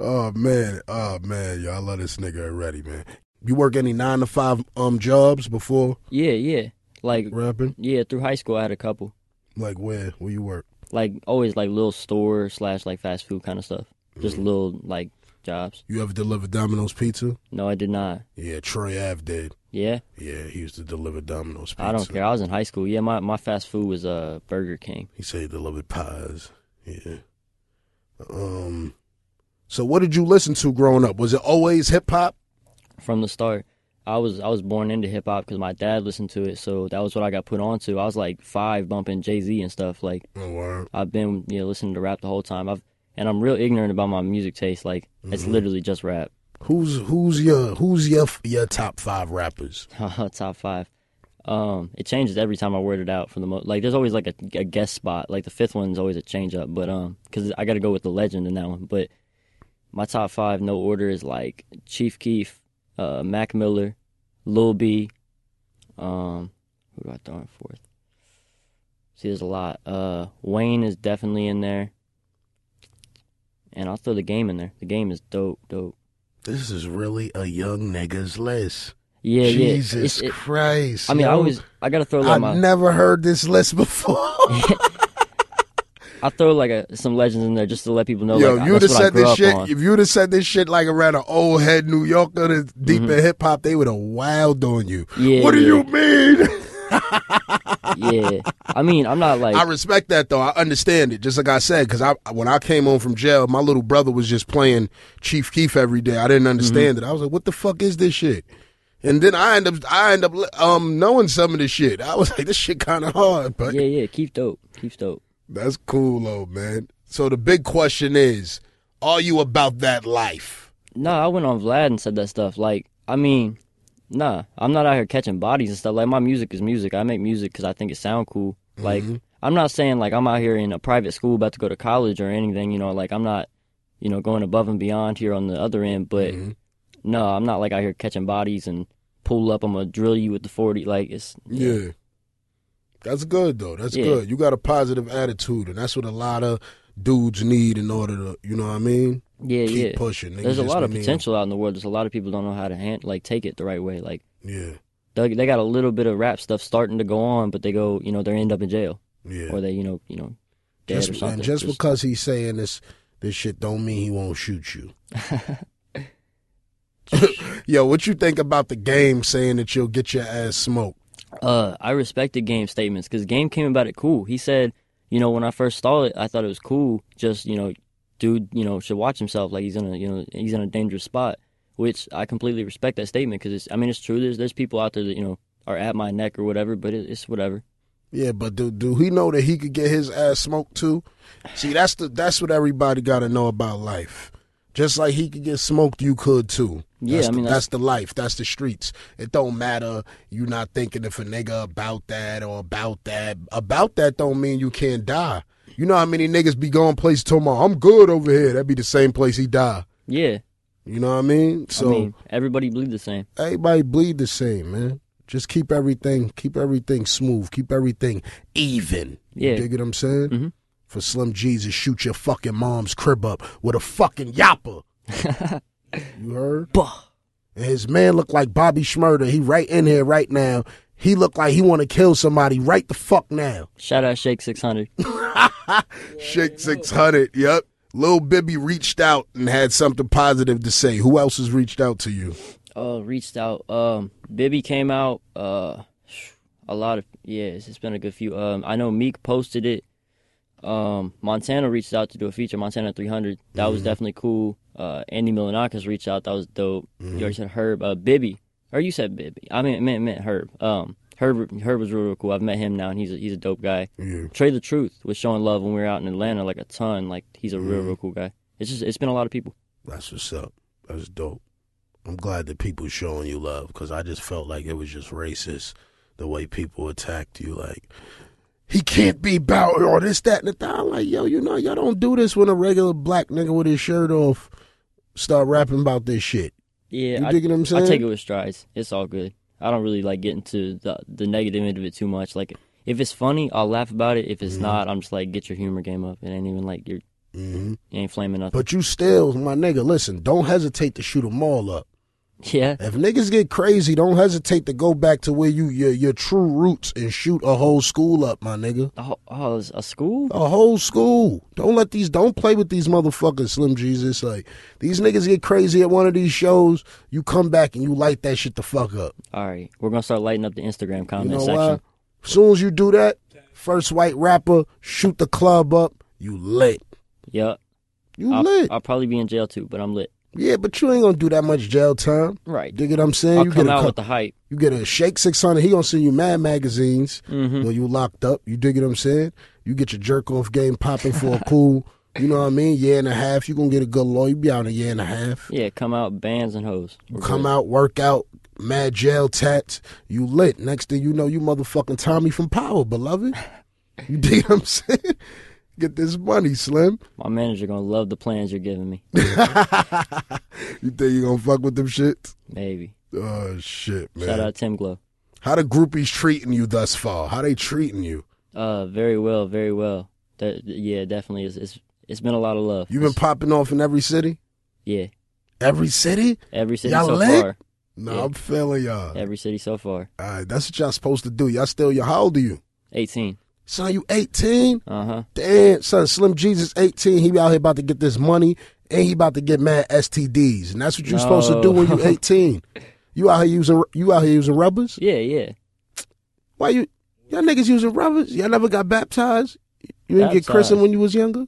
Oh man, oh man, y'all love this nigga already, man. You work any nine to five um jobs before Yeah, yeah. Like rapping? yeah, through high school I had a couple. Like where? Where you work? Like always like little store slash like fast food kind of stuff. Just Mm. little like jobs. You ever deliver Domino's pizza? No, I did not. Yeah, Troy Ave did. Yeah. Yeah, he used to deliver Domino's pizza. I don't care. I was in high school. Yeah, my, my fast food was uh Burger King. He said he delivered pies. Yeah. Um. So what did you listen to growing up? Was it always hip hop? From the start, I was I was born into hip hop because my dad listened to it, so that was what I got put onto. I was like five, bumping Jay Z and stuff. Like Oh. I've been you know listening to rap the whole time. I've and I'm real ignorant about my music taste. Like it's literally just rap. Who's who's your who's your your top five rappers? Top five. Um, it changes every time I word it out for the most. Like there's always like a, a guest spot. Like the fifth one's always a change up, but um, because I got to go with the legend in that one. But my top five, no order, is like Chief Keef, uh, Mac Miller, Lil B. Um, who do I throw in fourth? See, there's a lot. Uh, Wayne is definitely in there, and I'll throw the game in there. The game is dope, dope. This is really a young nigga's list. Yeah, Jesus yeah. It's- it- Christ. I mean, I yo. always I gotta throw I like my never heard this list before. I throw like a, some legends in there just to let people know. Yo, like, you'd have said this shit, on. if you'd have said this shit like around an old head New Yorker that's deep Mm-hmm. in hip hop, they would have wowed on you. Yeah, what do yeah. you mean? yeah, I mean, I'm not like I respect that though. I understand it. Just like I said, because I when I came home from jail, my little brother was just playing Chief Keef every day. I didn't understand Mm-hmm. it. I was like, "What the fuck is this shit?" And then I end up I end up um knowing some of this shit. I was like, "This shit kind of hard," but yeah, yeah. Keep dope, keep dope. That's cool though, man. So the big question is, are you about that life? No, I went on Vlad and said that stuff. Like, I mean, nah, I'm not out here catching bodies and stuff. Like, my music is music. I make music because I think it sound cool. Like, Mm-hmm. I'm not saying like I'm out here in a private school about to go to college or anything. You know, like I'm not, you know, going above and beyond here on the other end. But Mm-hmm. no, I'm not like out here catching bodies and pull up. I'm gonna drill you with the forty. Like it's Yeah. That's good though. That's Yeah. good. You got a positive attitude, and that's what a lot of dudes need in order to, you know what I mean? yeah, Keep yeah. pushing. Niggas There's a lot of potential out in the world. There's a lot of people don't know how to hand, like take it the right way. Like Yeah, they, they got a little bit of rap stuff starting to go on, but they go, you know, they end up in jail yeah. or they, you know, you know, dead just, or something. and just, because he's saying this, this shit don't mean he won't shoot you. Yo, what you think about the game saying that you'll get your ass smoked? Uh, I respected Game statements because Game came about it cool. He said, you know, when I first saw it, I thought it was cool. Just you know, dude, you know, should watch himself. Like he's in a, you know, he's in a dangerous spot. Which I completely respect that statement because it's I mean, it's true. There's there's people out there that you know are at my neck or whatever, but it, it's whatever. Yeah, but do do he know that he could get his ass smoked too? See, that's the that's what everybody got to know about life. Just like he could get smoked, you could too. Yeah, that's I the, mean, that's, that's- the life. That's the streets. It don't matter. You not thinking if a nigga about that or about that. About that don't mean you can't die. You know how many niggas be going places about I'm good over here. That'd be the same place he die. Yeah, You know what I mean? So I mean, everybody bleed the same. everybody bleed the same, man. Just keep everything, keep everything smooth, keep everything even. Yeah. You dig what I'm saying? Mhm. For Slim Jesus, shoot your fucking mom's crib up with a fucking yapper. you heard? Bah. And his man looked like Bobby Shmurda. He right in here right now. He looked like he want to kill somebody right the fuck now. Shout out Shake Six Hundred. Shake 600, yep. Lil Bibby reached out and had something positive to say. Who else has reached out to you? uh reached out. Um Bibby came out, uh a lot of yeah, it's, it's been a good few. Um I know Meek posted it. Um Montana reached out to do a feature, Montana three hundred. That was definitely cool. Uh, Andy Milonakis reached out. That was dope. Mhm. You already said Herb. Uh, Bibby, or you said Bibby. I mean, meant meant Herb. Um, Herb Herb was real, real cool. I've met him now, and he's a, he's a dope guy. Yeah. Trey the Truth was showing love when we were out in Atlanta, like a ton. Like he's a real Mhm. real cool guy. It's just it's been a lot of people. That's what's up. That's dope. I'm glad that people showing you love because I just felt like it was just racist the way people attacked you. Like he can't be about or this, that, and the thing. I'm like, yo, you know, y'all don't do this when a regular black nigga with his shirt off start rapping about this shit. Yeah, You I, digging what I'm saying? I take it with strides. It's all good. I don't really like get into the the negative end of it too much. Like if it's funny, I'll laugh about it. If it's Mhm. not, I'm just like get your humor game up. It ain't even like you're hmm you ain't flaming nothing. But you still, my nigga, listen, don't hesitate to shoot them all up. Yeah, If niggas get crazy, don't hesitate to go back to where you your your true roots and shoot a whole school up, my nigga. oh, oh a school. A whole school. Don't let these. Don't play with these motherfuckers, Slim Jesus. Like these niggas get crazy at one of these shows. You come back and you light that shit the fuck up. All right, we're gonna start lighting up the Instagram You comment know section. why? As soon as you do that, first white rapper shoot the club up. You lit. Yep, You I'll, lit. I'll probably be in jail too, but I'm lit. Yeah, but you ain't gonna do that much jail time. Right. Dig what I'm saying I'll you come get a out cou- with the hype. you get a shake six hundred. He gonna send you mad magazines hmm when you locked up. You dig what I'm saying you get your jerk off game popping for a cool. You know what I mean? Year and a half. You gonna get a good lawyer. You be out in a year and a half. Yeah, come out bands and hoes. We're come good. out, work out, mad jail tats. You lit. Next thing you know, you motherfucking Tommy from Power, beloved. You dig what I'm saying? Get this money, Slim. My manager gonna love the plans you're giving me. you think you gonna fuck with them shits? Maybe. Oh shit, man. Shout out Tim Glow. How the groupies treating you thus far? How they treating you? Uh, very well, very well. That, yeah, definitely. It's, it's it's been a lot of love. You've been It's- popping off in every city? yeah, Every city? every city Y'all so lit? far. No, Yeah. I'm feeling y'all. Every city so far. All right, that's what y'all supposed to do. Y'all still your how old are you? 18. Son, you 18? Uh huh. Damn, son, Slim Jesus 18. He be out here about to get this money and he about to get mad STDs. And that's what you're supposed to do when you No. 18. You out here using you out here using rubbers? Yeah, yeah. Why you y'all niggas using rubbers? Y'all never got baptized? You didn't get christened when you was younger?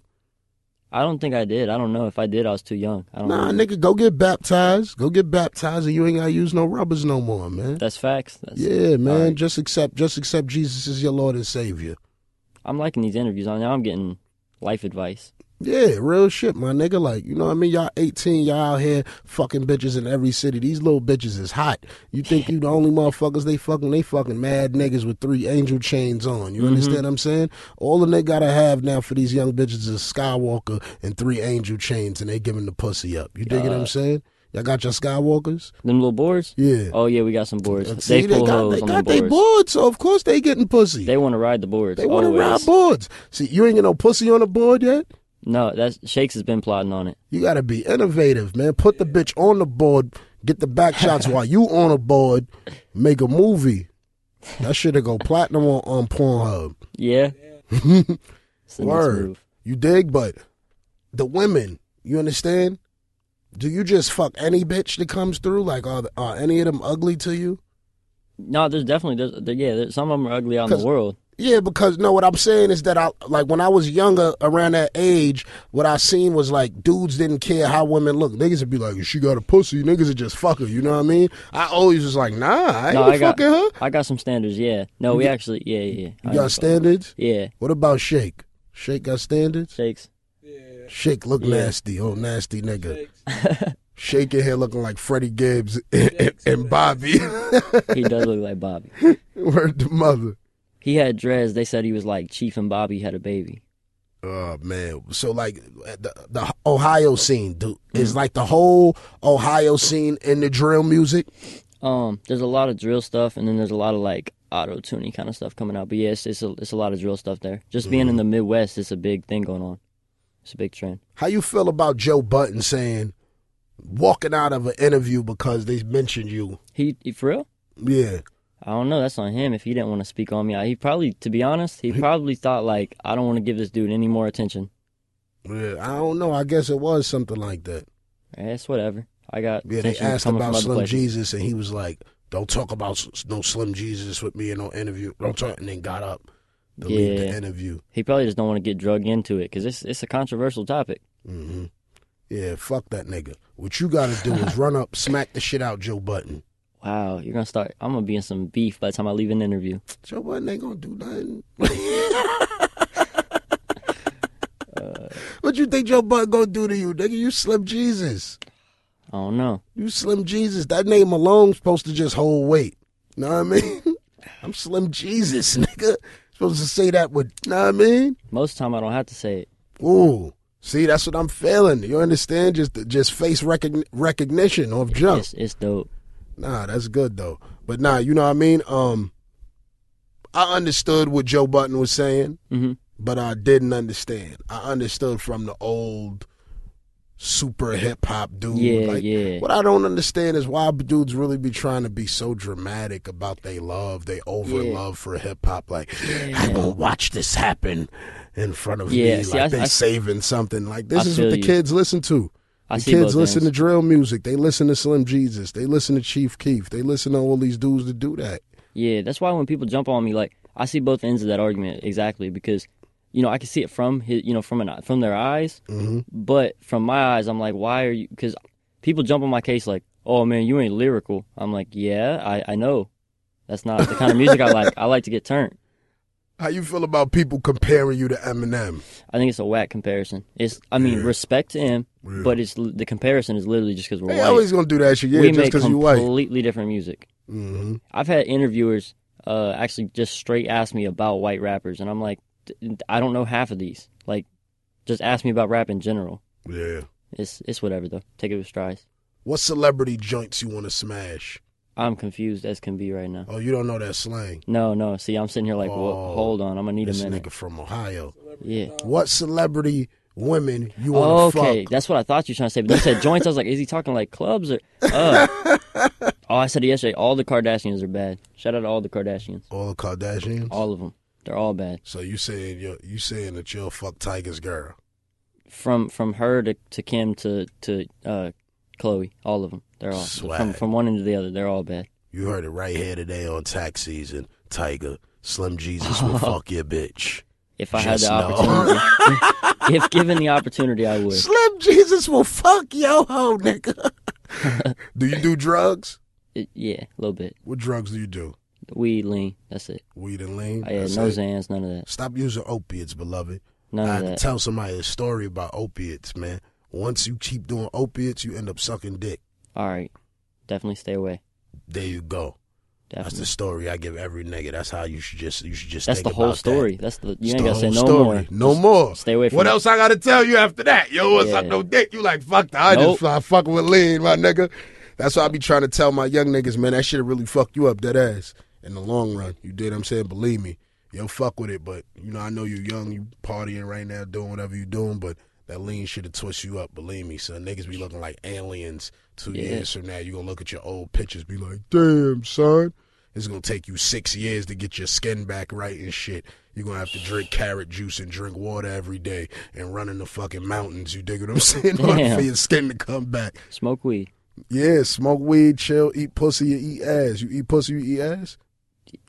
I don't think I did. I don't know if I did. I was too young. I don't Nah, know. nigga, go get baptized. Go get baptized and you ain't gotta use no rubbers no more, man. That's facts. That's, yeah, man. Alright. Just accept just accept Jesus as your Lord and Savior. I'm liking these interviews. Now I'm getting life advice. Yeah, real shit, my nigga. Like, you know what I mean? Y'all 18, y'all out here fucking bitches in every city. These little bitches is hot. You think you the only motherfuckers they fucking, they fucking mad niggas with three angel chains on. You Mhm. understand what I'm saying? All the nigga gotta have now for these young bitches is Skywalker and three angel chains and they giving the pussy up. You dig what I'm saying? Y'all got your Skywalkers? Them little boards? Yeah. Oh yeah, we got some boards. See, they pull got, they got they boards. boards, so of course they getting pussy. They want to ride the boards. They want to ride boards. See, you ain't get no pussy on the board yet? No, that's Shakes has been plotting on it. You gotta be innovative, man. Put the bitch on the board, get the back shots while you on a board, make a movie. That shit'll go platinum on, on Pornhub. Yeah. It's the next Word. You dig? But the women, you understand? Do you just fuck any bitch that comes through? Like, are, are any of them ugly to you? No, there's definitely there's there, yeah. There's, some of them are ugly out in the world. Yeah, because no, what I'm saying is that I like when I was younger, around that age, what I seen was like dudes didn't care how women look. Niggas would be like, "She got a pussy." Niggas would just fuck her. You know what I mean? I always was like, "Nah, I ain't No, I got fucking her." I got some standards. Yeah. No, we actually yeah yeah. You I got standards. Yeah. What about Shake? Shake got standards. Shakes. Shake look Yeah. nasty. Oh, nasty nigga. Shake your here looking like Freddie Gibbs and, and Bobby. He does look like Bobby. Word to mother. He had dreads. They said he was like Chief and Bobby had a baby. Oh man! So like the, the Ohio scene, dude, is like the whole Ohio scene in the drill music. Um, there's a lot of drill stuff, and then there's a lot of like auto tuning kind of stuff coming out. But yes, it's a it's a lot of drill stuff there. Just being Mm-hmm. in the Midwest, it's a big thing going on. It's a big trend. How you feel about Joe Budden saying walking out of an interview because they mentioned you? He, he for real? Yeah, I don't know. That's on him. If he didn't want to speak on me, he probably, to be honest, he probably thought like I don't want to give this dude any more attention. yeah. I don't know. I guess it was something like that. Eh, It's whatever. I got Yeah, they asked about Slim places. Jesus, and he was like, "Don't talk about no Slim Jesus with me in no interview." Don't talk, and then got up to leave the Yeah. interview. He probably just don't want to get drug into it because it's it's a controversial topic. hmm Yeah, fuck that nigga. What you gotta do is run up, smack the shit out Joe Budden. Wow, you're gonna start. I'm gonna be in some beef by the time I leave an interview. Joe Budden ain't gonna do nothing. what you think Joe Budden gonna do to you, nigga? You Slim Jesus. I don't know. You Slim Jesus. That name alone supposed to just hold weight. Know what I mean? I'm Slim Jesus, nigga. Supposed to say that with, you know what I mean? Most of the time, I don't have to say it. Ooh. See, that's what I'm feeling. You understand? Just just face recogni- recognition of jump. It's, it's dope. Nah, that's good though. But nah, you know what I mean? Um I understood what Joe Budden was saying, hmm but I didn't understand. I understood from the old super hip hop dude. Yeah, like, yeah. What I don't understand is why dudes really be trying to be so dramatic about they love, they over Yeah. love for hip hop. Like, I'm gonna watch this happen in front of Yeah, me. see, like I- they I- saving something. Like this I is what the you. kids listen to. I The see kids listen ends. to drill music. They listen to Slim Jesus. They listen to Chief Keef. They listen to all these dudes that do that. Yeah, that's why when people jump on me, like I see both ends of that argument exactly because, you know, I can see it from his, you know, from an from their eyes, hmm but from my eyes, I'm like, why are you? Because people jump on my case like, oh man, you ain't lyrical. I'm like, yeah, I I know, that's not the kind of music I like. I like to get turned. How you feel about people comparing you to Eminem? I think it's a whack comparison. It's, I mean, Yeah. respect to him, Yeah. but it's the comparison is literally just because we're They white. always gonna do that shit. Yeah, we just make because you white. completely different music. hmm I've had interviewers uh, actually just straight ask me about white rappers, and I'm like, "D- I don't know half of these. Like, just ask me about rap in general. Yeah. It's it's whatever though. Take it with strides. What celebrity joints you want to smash? I'm confused as can be right now. Oh, you don't know that slang. No, no. See, I'm sitting here like, Oh, well, hold on. I'm gonna need a This minute. nigga from Ohio. Yeah. What celebrity women you want Oh, to okay, fuck? that's what I thought you were trying to say. But you said joints. I was like, is he talking like clubs or? Uh. oh, I said it yesterday. All the Kardashians are bad. Shout out to all the Kardashians. All the Kardashians. All of them. They're all bad. So you saying you you saying that you'll fuck Tyga's girl? From from her to, to Kim to to uh, Khloé. All of them. They're all Swag. from from one end to the other. They're all bad. You heard it right here today on tax season. Tiger, Slim Jesus will fuck your bitch. If I had the opportunity, if given the opportunity, I would. Slim Jesus will fuck yo ho, nigga. do you do drugs? It, yeah, a little bit. What drugs do you do? Weed, lean. That's it. Weed and lean? I had That's no it? Xans, none of that. Stop using opiates, beloved. None I of had to that. tell somebody a story about opiates, man. Once you keep doing opiates, you end up sucking dick. All right, definitely stay away. There you go. That's the story I give every nigga. That's how you should just you should just. That's the whole story. That. That's the you It's ain't the gotta say no story. more. No Just more. Stay away from What it. else I gotta tell you after that? Yo, what's Yeah. up? No dick. You like fuck that. I Nope. just fly fucking with lean, my nigga. That's why I be trying to tell my young niggas, man. That shit really fuck you up, dead ass. In the long run, you did. what I'm saying, believe me, yo, fuck with it. But you know, I know you're young, you partying right now, doing whatever you're doing. But that lean should have twist you up. Believe me, son. Niggas be looking like aliens two Yeah. years from now. You gonna look at your old pictures, be like, damn, son. It's gonna take you six years to get your skin back right and shit. You're gonna have to drink carrot juice and drink water every day and run in the fucking mountains. You dig what I'm saying? In order Damn. for your skin to come back. Smoke weed. Yeah, smoke weed, chill, eat pussy, you eat ass. You eat pussy, you eat ass?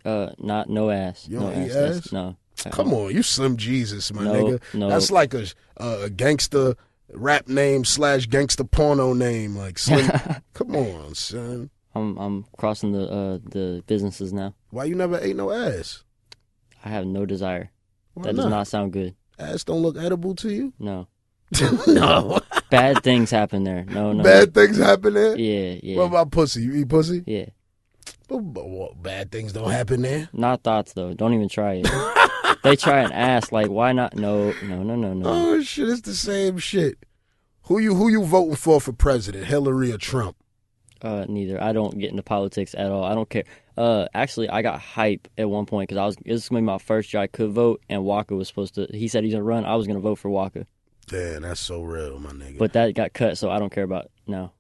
Uh, not no ass. You no don't eat That's- ass? No. Come on, you Slim Jesus, my No, nigga. no. That's like a, a gangster rap name slash gangster porno name. Like Slim. come on, son. I'm I'm crossing the uh the businesses now. Why you never ate no ass? I have no desire. Why that does not sound good. Ass don't look edible to you? No. no. Bad things happen there. No, no. Bad things happen there? Yeah, yeah. What about pussy? You eat pussy? yeah. But, but what, bad things don't happen there? Not thoughts though. Don't even try it. they try and ask like, why not? No, no, no, no, no. Oh shit, it's the same shit. Who you who you voting for for president? Hillary or Trump? Uh, neither. I don't get into politics at all. I don't care. Uh, actually, I got hype at one point because I was. This was gonna be my first year I could vote, and Walker was supposed to. He said he's gonna run. I was gonna vote for Walker, Damn, that's so real, my nigga. but that got cut, so I don't care about now.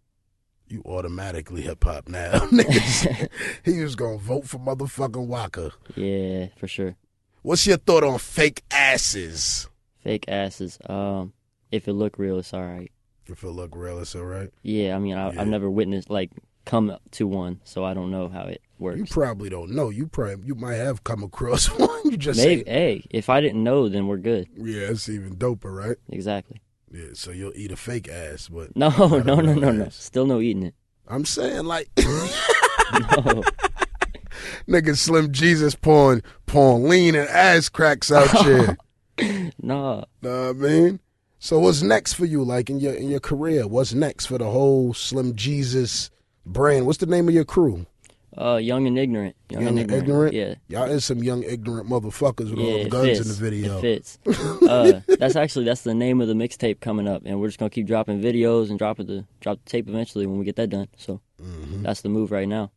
You automatically hip hop now. Niggas, he was gonna vote for motherfucking Walker. Yeah, for sure. What's your thought on fake asses? Fake asses. Um, if it look real, it's all right. If it look real, it's all right. Yeah, I mean, I, Yeah. I've never witnessed like come to one, so I don't know how it works. You probably don't know. You probably you might have come across one. You just Maybe. say, Hey, if I didn't know, then we're good. yeah, it's even doper, right? Exactly. Yeah, so you'll eat a fake ass, but No, not a no, no, no, no. Still no eating it. I'm saying like No. nigga Slim Jesus pouring pouring lean and ass cracks out here. nah. know what I mean? So what's next for you, like in your in your career? What's next for the whole Slim Jesus brand? What's the name of your crew? Uh, young and ignorant. Young, Young and ignorant? Yeah. Y'all is some young ignorant motherfuckers with Yeah, all the guns fits. in the video. It fits. uh, that's actually that's the name of the mixtape coming up, and we're just gonna keep dropping videos and dropping the drop the tape eventually when we get that done. So hmm that's the move right now.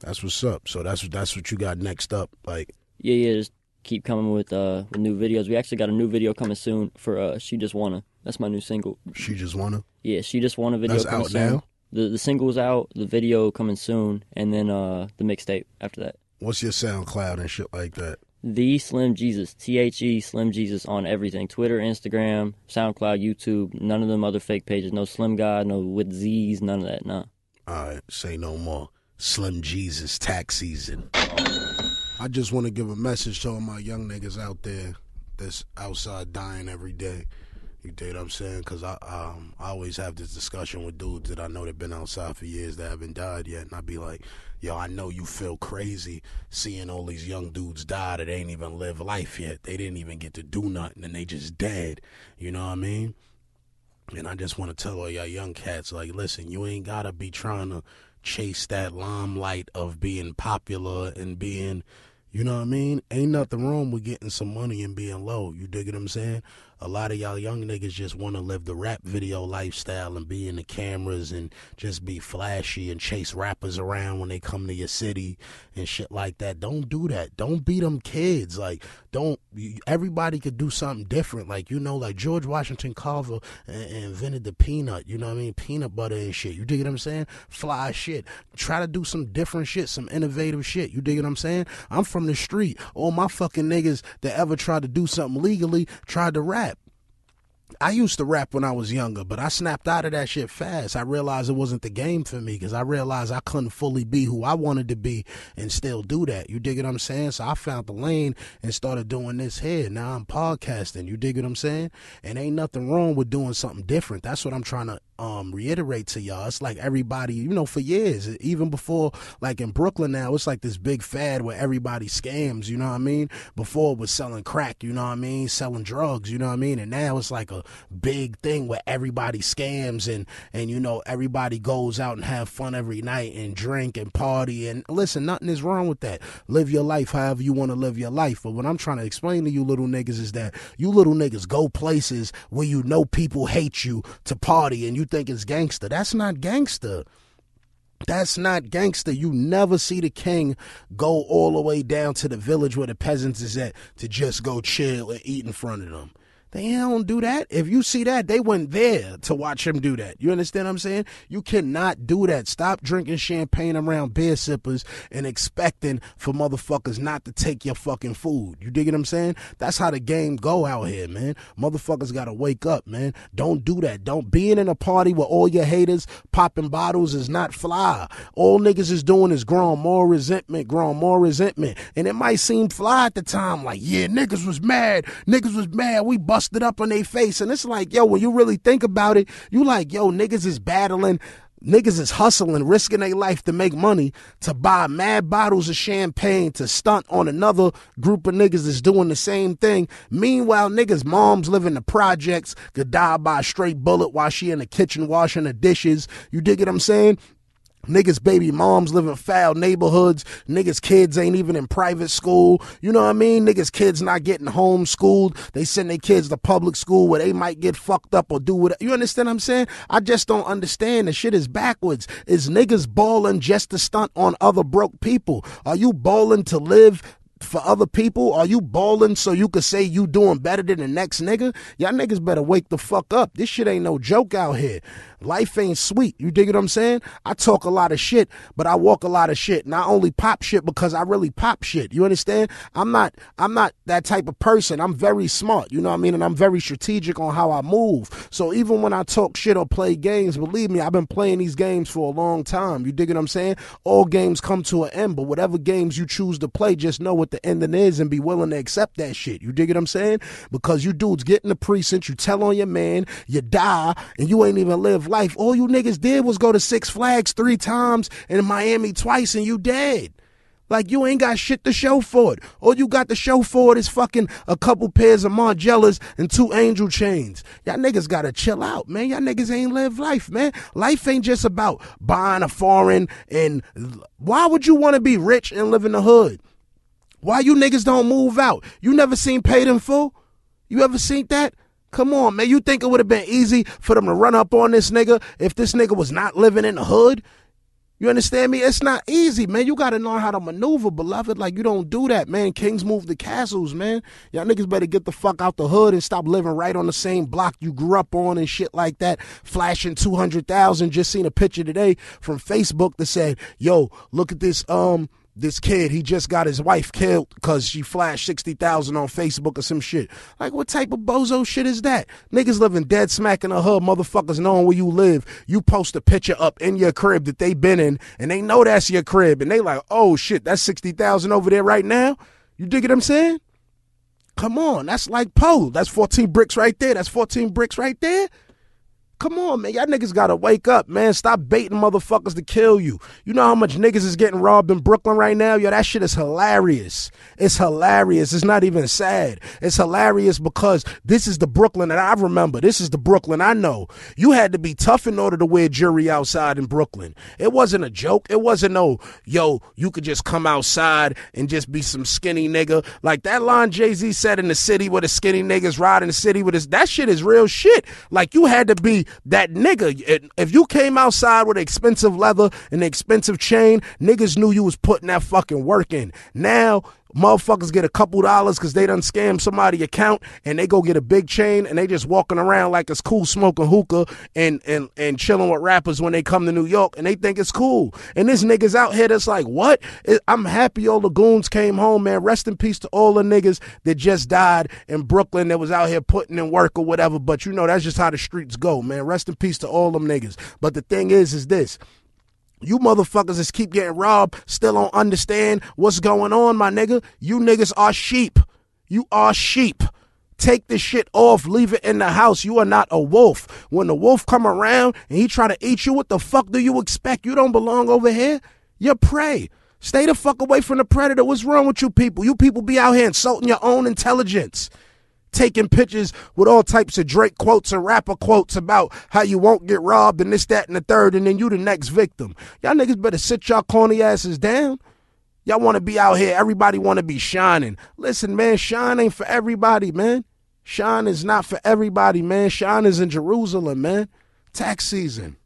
That's what's up. So that's that's what you got next up. Like Yeah, yeah. Just keep coming with uh with new videos. We actually got a new video coming soon for uh she just wanna. That's my new single. she just wanna. Yeah, she just wanna video That's out soon. now. The the single's out, the video coming soon, and then uh the mixtape after that. What's your SoundCloud and shit like that? The Slim Jesus, T H E Slim Jesus on everything Twitter, Instagram, SoundCloud, YouTube. None of them other fake pages. No Slim God, no with Z's, none of that. Nah. All right, say no more. Slim Jesus tax season. I just want to give a message to all my young niggas out there that's outside dying every day. You dig what I'm saying? Because I um I always have this discussion with dudes that I know that been outside for years that haven't died yet, and I be like, yo, I know you feel crazy seeing all these young dudes die that ain't even live life yet. They didn't even get to do nothing, and they just dead. You know what I mean? And I just want to tell all y'all young cats, like, listen, you ain't gotta be trying to chase that limelight of being popular and being, you know what I mean? Ain't nothing wrong with getting some money and being low. You dig what I'm saying? A lot of y'all young niggas just want to live the rap video lifestyle and be in the cameras and just be flashy and chase rappers around when they come to your city and shit like that. Don't do that. Don't be them kids. Like, don't. Everybody could do something different. Like, you know, like George Washington Carver invented the peanut. You know what I mean? Peanut butter and shit. You dig what I'm saying? Fly shit. Try to do some different shit, some innovative shit. You dig what I'm saying? I'm from the street. All my fucking niggas that ever tried to do something legally tried to rap. I used to rap when I was younger, but I snapped out of that shit fast. I realized it wasn't the game for me because I realized I couldn't fully be who I wanted to be and still do that. You dig what I'm saying? So I found the lane and started doing this here. Now I'm podcasting. You dig what I'm saying? And ain't nothing wrong with doing something different. That's what I'm trying to um reiterate to y'all. It's like everybody, you know, for years, even before like in Brooklyn now, it's like this big fad where everybody scams, you know what I mean? Before it was selling crack, you know what I mean? Selling drugs, you know what I mean? And now it's like a big thing where everybody scams and and you know, everybody goes out and have fun every night and drink and party and listen, nothing is wrong with that. Live your life however you want to live your life. But what I'm trying to explain to you little niggas is that you little niggas go places where you know people hate you to party and you think it's gangster. That's not gangster. That's not gangster. You never see the king go all the way down to the village where the peasants is at to just go chill and eat in front of them. They don't do that. If you see that, they went there to watch him do that. You understand what I'm saying? You cannot do that. Stop drinking champagne around beer sippers and expecting for motherfuckers not to take your fucking food. You dig what I'm saying? That's how the game go out here, man. Motherfuckers gotta wake up, man. Don't do that. Don't being in a party with all your haters popping bottles is not fly. All niggas is doing is growing more resentment, growing more resentment. And it might seem fly at the time, like, yeah, niggas was mad. Niggas was mad. We busted up on their face. And it's like, yo, when you really think about it, you like, yo, niggas is battling. Niggas is hustling, risking their life to make money, to buy mad bottles of champagne, to stunt on another group of niggas that's doing the same thing. Meanwhile, niggas' moms live in the projects, could die by a straight bullet while she in the kitchen washing the dishes. You dig what I'm saying? Niggas' baby moms live in foul neighborhoods. Niggas' kids ain't even in private school. You know what I mean? Niggas' kids not getting homeschooled. They send their kids to public school where they might get fucked up or do what. You understand what I'm saying? I just don't understand. The shit is backwards. Is niggas balling just to stunt on other broke people? Are you balling to live? for other people? Are you balling so you could say you doing better than the next nigga? Y'all niggas better wake the fuck up. This shit ain't no joke out here. Life ain't sweet. You dig what I'm saying? I talk a lot of shit, but I walk a lot of shit. And I only pop shit because I really pop shit. You understand? I'm not I'm not that type of person. I'm very smart, you know what I mean? And I'm very strategic on how I move. So even when I talk shit or play games, believe me, I've been playing these games for a long time. You dig what I'm saying? All games come to an end, but whatever games you choose to play, just know what the ending is and be willing to accept that shit. You dig what I'm saying? Because you dudes get in the precinct, you tell on your man, you die, and you ain't even live life. All you niggas did was go to Six Flags three times and Miami twice and you dead. Like you ain't got shit to show for it. All you got to show for it is fucking a couple pairs of Margielas and two angel chains. Y'all niggas gotta chill out, man. Y'all niggas ain't live life, man. Life ain't just about buying a foreign and why would you want to be rich and live in the hood? Why you niggas don't move out? You never seen paid in full? You ever seen that? Come on, man. You think it would have been easy for them to run up on this nigga if this nigga was not living in the hood? You understand me? It's not easy, man. You got to know how to maneuver, beloved. Like, you don't do that, man. Kings move the castles, man. Y'all niggas better get the fuck out the hood and stop living right on the same block you grew up on and shit like that. Flashing 200,000. Just seen a picture today from Facebook that said, yo, look at this, um, this kid, he just got his wife killed because she flashed 60,000 on Facebook or some shit. Like, what type of bozo shit is that? Niggas living dead smack in the hood, motherfuckers knowing where you live. You post a picture up in your crib that they been in, and they know that's your crib, and they like, oh shit, that's 60,000 over there right now? You dig what I'm saying? Come on, that's like Poe. That's 14 bricks right there. That's 14 bricks right there. Come on, man. Y'all niggas gotta wake up, man. Stop baiting motherfuckers to kill you. You know how much niggas is getting robbed in Brooklyn right now? Yo, that shit is hilarious. It's hilarious. It's not even sad. It's hilarious because this is the Brooklyn that I remember. This is the Brooklyn I know. You had to be tough in order to wear jury outside in Brooklyn. It wasn't a joke. It wasn't no, yo, you could just come outside and just be some skinny nigga. Like that line Jay Z said in the city where the skinny niggas ride in the city with his, that shit is real shit. Like you had to be that nigga. If you came outside with expensive leather and expensive chain, niggas knew you was putting that fucking work in. Now Motherfuckers get a couple dollars because they done scam somebody account and they go get a big chain and they just walking around like it's cool smoking hookah and, and, and chilling with rappers when they come to New York and they think it's cool. And this niggas out here that's like, what? I'm happy all the goons came home, man. Rest in peace to all the niggas that just died in Brooklyn that was out here putting in work or whatever. But you know, that's just how the streets go, man. Rest in peace to all them niggas. But the thing is, is this. You motherfuckers just keep getting robbed, still don't understand what's going on, my nigga. You niggas are sheep. You are sheep. Take this shit off. Leave it in the house. You are not a wolf. When the wolf come around and he try to eat you, what the fuck do you expect? You don't belong over here. You're prey. Stay the fuck away from the predator. What's wrong with you people? You people be out here insulting your own intelligence taking pictures with all types of Drake quotes and rapper quotes about how you won't get robbed and this, that, and the third, and then you the next victim. Y'all niggas better sit y'all corny asses down. Y'all want to be out here. Everybody want to be shining. Listen, man, shine ain't for everybody, man. Shine is not for everybody, man. Shine is in Jerusalem, man. Tax season.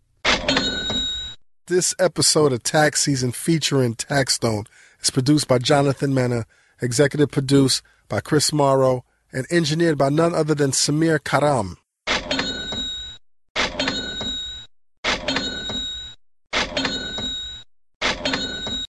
This episode of Tax Season featuring Taxstone is produced by Jonathan Mena, executive produced by Chris Morrow, and engineered by none other than Samir Karam.